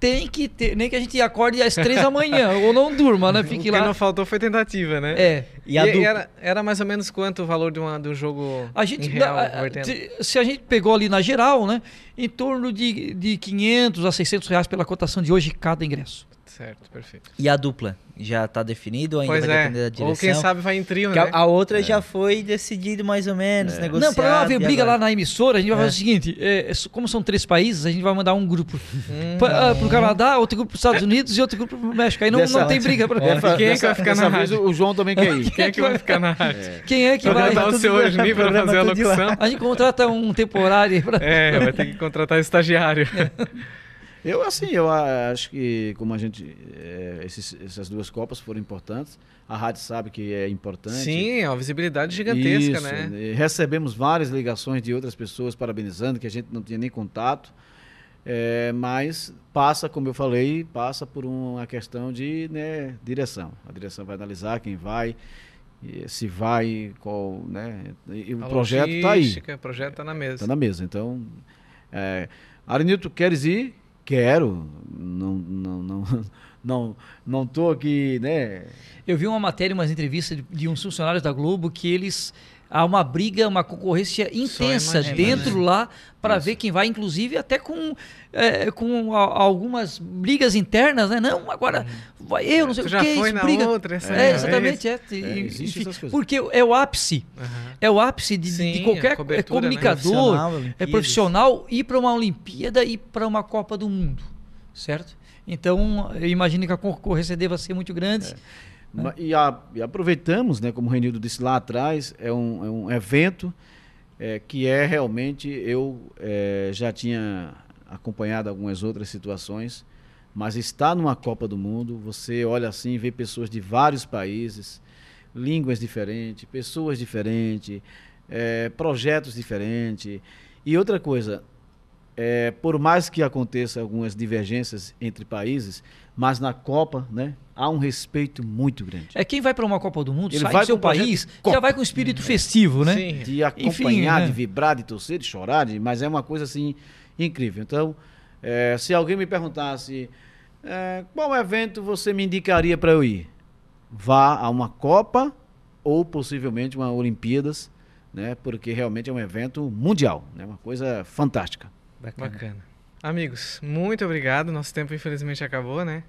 tem que ter. Nem que a gente acorde às três da manhã, ou não durma, né? O Fique que lá. não faltou foi tentativa, né? É. E dupla- era, era mais ou menos quanto o valor de, uma, de um jogo A gente, em real, a- se- se a gente pegou ali na geral, né? Em torno de, de 500 a 600 reais pela cotação de hoje cada ingresso. Certo, perfeito. E a dupla? Já tá definido ou ainda Pois vai é, depender da direção? ou quem sabe vai em trio, Que né? a, a outra já foi decidido mais ou menos, negociado. não, para não haver briga agora? lá na emissora, a gente vai É. fazer o seguinte: é, é, como são três países, a gente vai mandar um grupo Hum. para o Canadá, outro grupo para os Estados Unidos e outro grupo para o México. Aí não, Dessa- não tem briga. Pra... Dessa- Quem é que vai ficar na vez rádio? o João também quer ir. Quem é que vai ficar na rádio? Quem é que Vai vai. o seu pra programa fazer a locução? A gente contrata um temporário pra... É, vai ter que contratar estagiário. Eu, assim, eu acho que como a gente. é, esses- essas duas Copas foram importantes. A rádio sabe que é importante. Sim, é uma visibilidade gigantesca, Isso, né? e Recebemos várias ligações de outras pessoas parabenizando, que a gente não tinha nem contato. É, mas passa, como eu falei, passa por uma questão de né, direção. A direção vai analisar quem vai, se vai, qual. Né, e o A projeto está aí. O projeto está na mesa. Está na mesa. Então, é, Arenilton, queres ir? Quero. Não, não, não, não, não tô aqui, né? Eu vi uma matéria, umas entrevistas de, de uns funcionários da Globo que eles há uma briga, uma concorrência intensa imagina, dentro né? lá para ver quem vai, inclusive até com, é, com a- algumas brigas internas, né? Não, agora vai eu, não sei Tu o já que, foi isso, na briga. outra, essa É, é, exatamente, é. É, existe enfim, porque é o ápice, Aham. é o ápice de, Sim, de qualquer né? comunicador, Profissional, é profissional ir para uma Olimpíada e para uma Copa do Mundo, certo? Então, eu imagino que a concorrência deva ser muito grande. Ma- E, a- e aproveitamos, né, como o Renildo disse lá atrás, é um, é um evento é, que é realmente, eu é, já tinha acompanhado algumas outras situações, Mas estar numa Copa do Mundo, você olha assim e vê pessoas de vários países, línguas diferentes, pessoas diferentes, é, projetos diferentes. E outra coisa, é, por mais que aconteça algumas divergências entre países, mas na Copa, né, há um respeito muito grande. É quem vai para uma Copa do Mundo, Ele sai vai do seu país, Copa. já vai com espírito festivo, né? Sim. De acompanhar, Enfim, né? de vibrar, de torcer, de chorar, de- mas é uma coisa assim incrível. Então, é, se alguém me perguntasse é, qual evento você me indicaria para eu ir, vá a uma Copa ou possivelmente uma Olimpíadas, né? Porque realmente é um evento mundial, né? Uma coisa fantástica. Bacana. Bacana. Amigos, muito obrigado. Nosso tempo infelizmente acabou, né?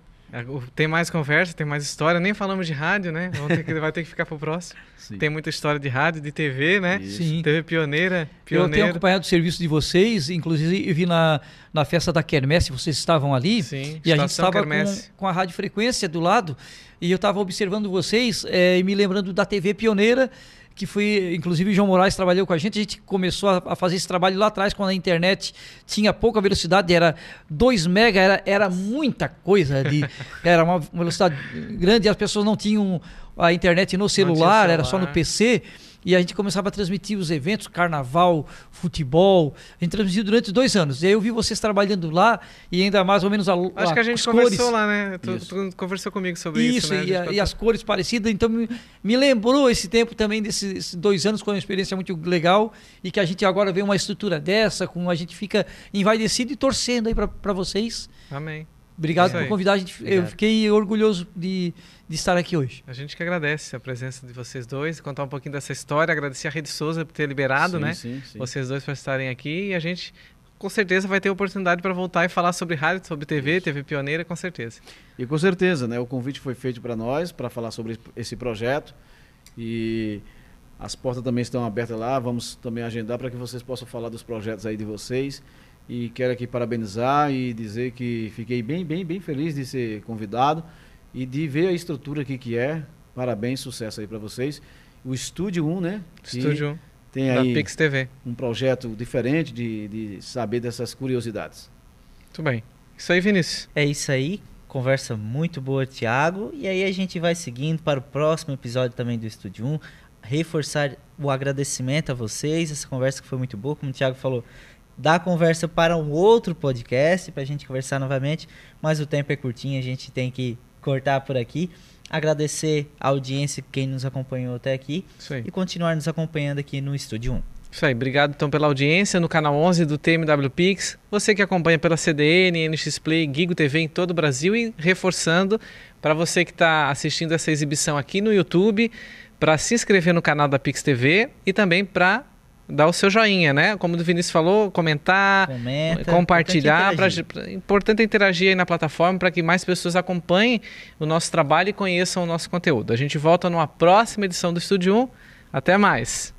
Tem mais conversa, tem mais história. Nem falamos de rádio, né? Vamos ter que, vai ter que ficar pro próximo. Sim. Tem muita história de rádio, de TV, né? Isso. Sim. TV pioneira, Eu tenho acompanhado o serviço de vocês, inclusive eu vi na, na festa da Quermesse, vocês estavam ali. Sim, E a gente estava com, com a rádio frequência do lado e eu estava observando vocês eh, e me lembrando da TV Pioneira, que foi, inclusive o João Moraes trabalhou com a gente. A gente começou a, a fazer esse trabalho lá atrás, quando a internet tinha pouca velocidade, era 2 mega, era, era muita coisa ali. era uma velocidade grande e as pessoas não tinham a internet no celular, era só no celular. PC. E a gente começava a transmitir os eventos, carnaval, futebol. A gente transmitiu durante dois anos. E aí eu vi vocês trabalhando lá e ainda mais ou menos a, Acho que a gente conversou cores. lá, né? Tu, tu conversou comigo sobre isso, Isso, né? e, A a- e as cores parecidas. Então me, me lembrou esse tempo também desses esses dois anos com uma experiência muito legal e que a gente agora vê uma estrutura dessa, com a gente fica envaidecido e torcendo aí para vocês. Amém. Obrigado Isso por convidar a gente. Eu fiquei orgulhoso de, de estar aqui hoje. A gente que agradece a presença de vocês dois, contar um pouquinho dessa história, agradecer a Rede Souza por ter liberado, Sim, né? sim, sim. Vocês dois para estarem aqui e a gente com certeza vai ter oportunidade para voltar e falar sobre rádio, sobre TV, TV pioneira, com certeza. E com certeza, né? O convite foi feito para nós para falar sobre esse projeto e as portas também estão abertas lá. Vamos também agendar para que vocês possam falar dos projetos aí de vocês. E quero aqui parabenizar e dizer que fiquei bem, bem, bem feliz de ser convidado e de ver a estrutura aqui que é. Parabéns, sucesso aí para vocês. O Estúdio 1, né? Estúdio tem da aí Pix TV. um projeto diferente de, de saber dessas curiosidades. Muito bem. Isso aí, Vinícius. É isso aí. Conversa muito boa, Thiago. E aí a gente vai seguindo para o próximo episódio também do Estúdio 1. Reforçar o agradecimento a vocês. Essa conversa que foi muito boa, como o Thiago falou. Dá conversa para um outro podcast, para a gente conversar novamente. Mas o tempo é curtinho, a gente tem que cortar por aqui. Agradecer a audiência, quem nos acompanhou até aqui. E continuar nos acompanhando aqui no Estúdio 1. Isso aí, obrigado então pela audiência no canal 11 do TMW Pix. Você que acompanha pela CDN, NX Play, Gigo TV em todo o Brasil e reforçando para você que está assistindo essa exibição aqui no YouTube, para se inscrever no canal da Pix TV e também para dar o seu joinha, né? Como o Vinícius falou, comentar, Comenta. compartilhar. importante Pra, interagir. pra- importante interagir aí na plataforma para que mais pessoas acompanhem o nosso trabalho e conheçam o nosso conteúdo. A gente volta numa próxima edição do Estúdio 1. Até mais!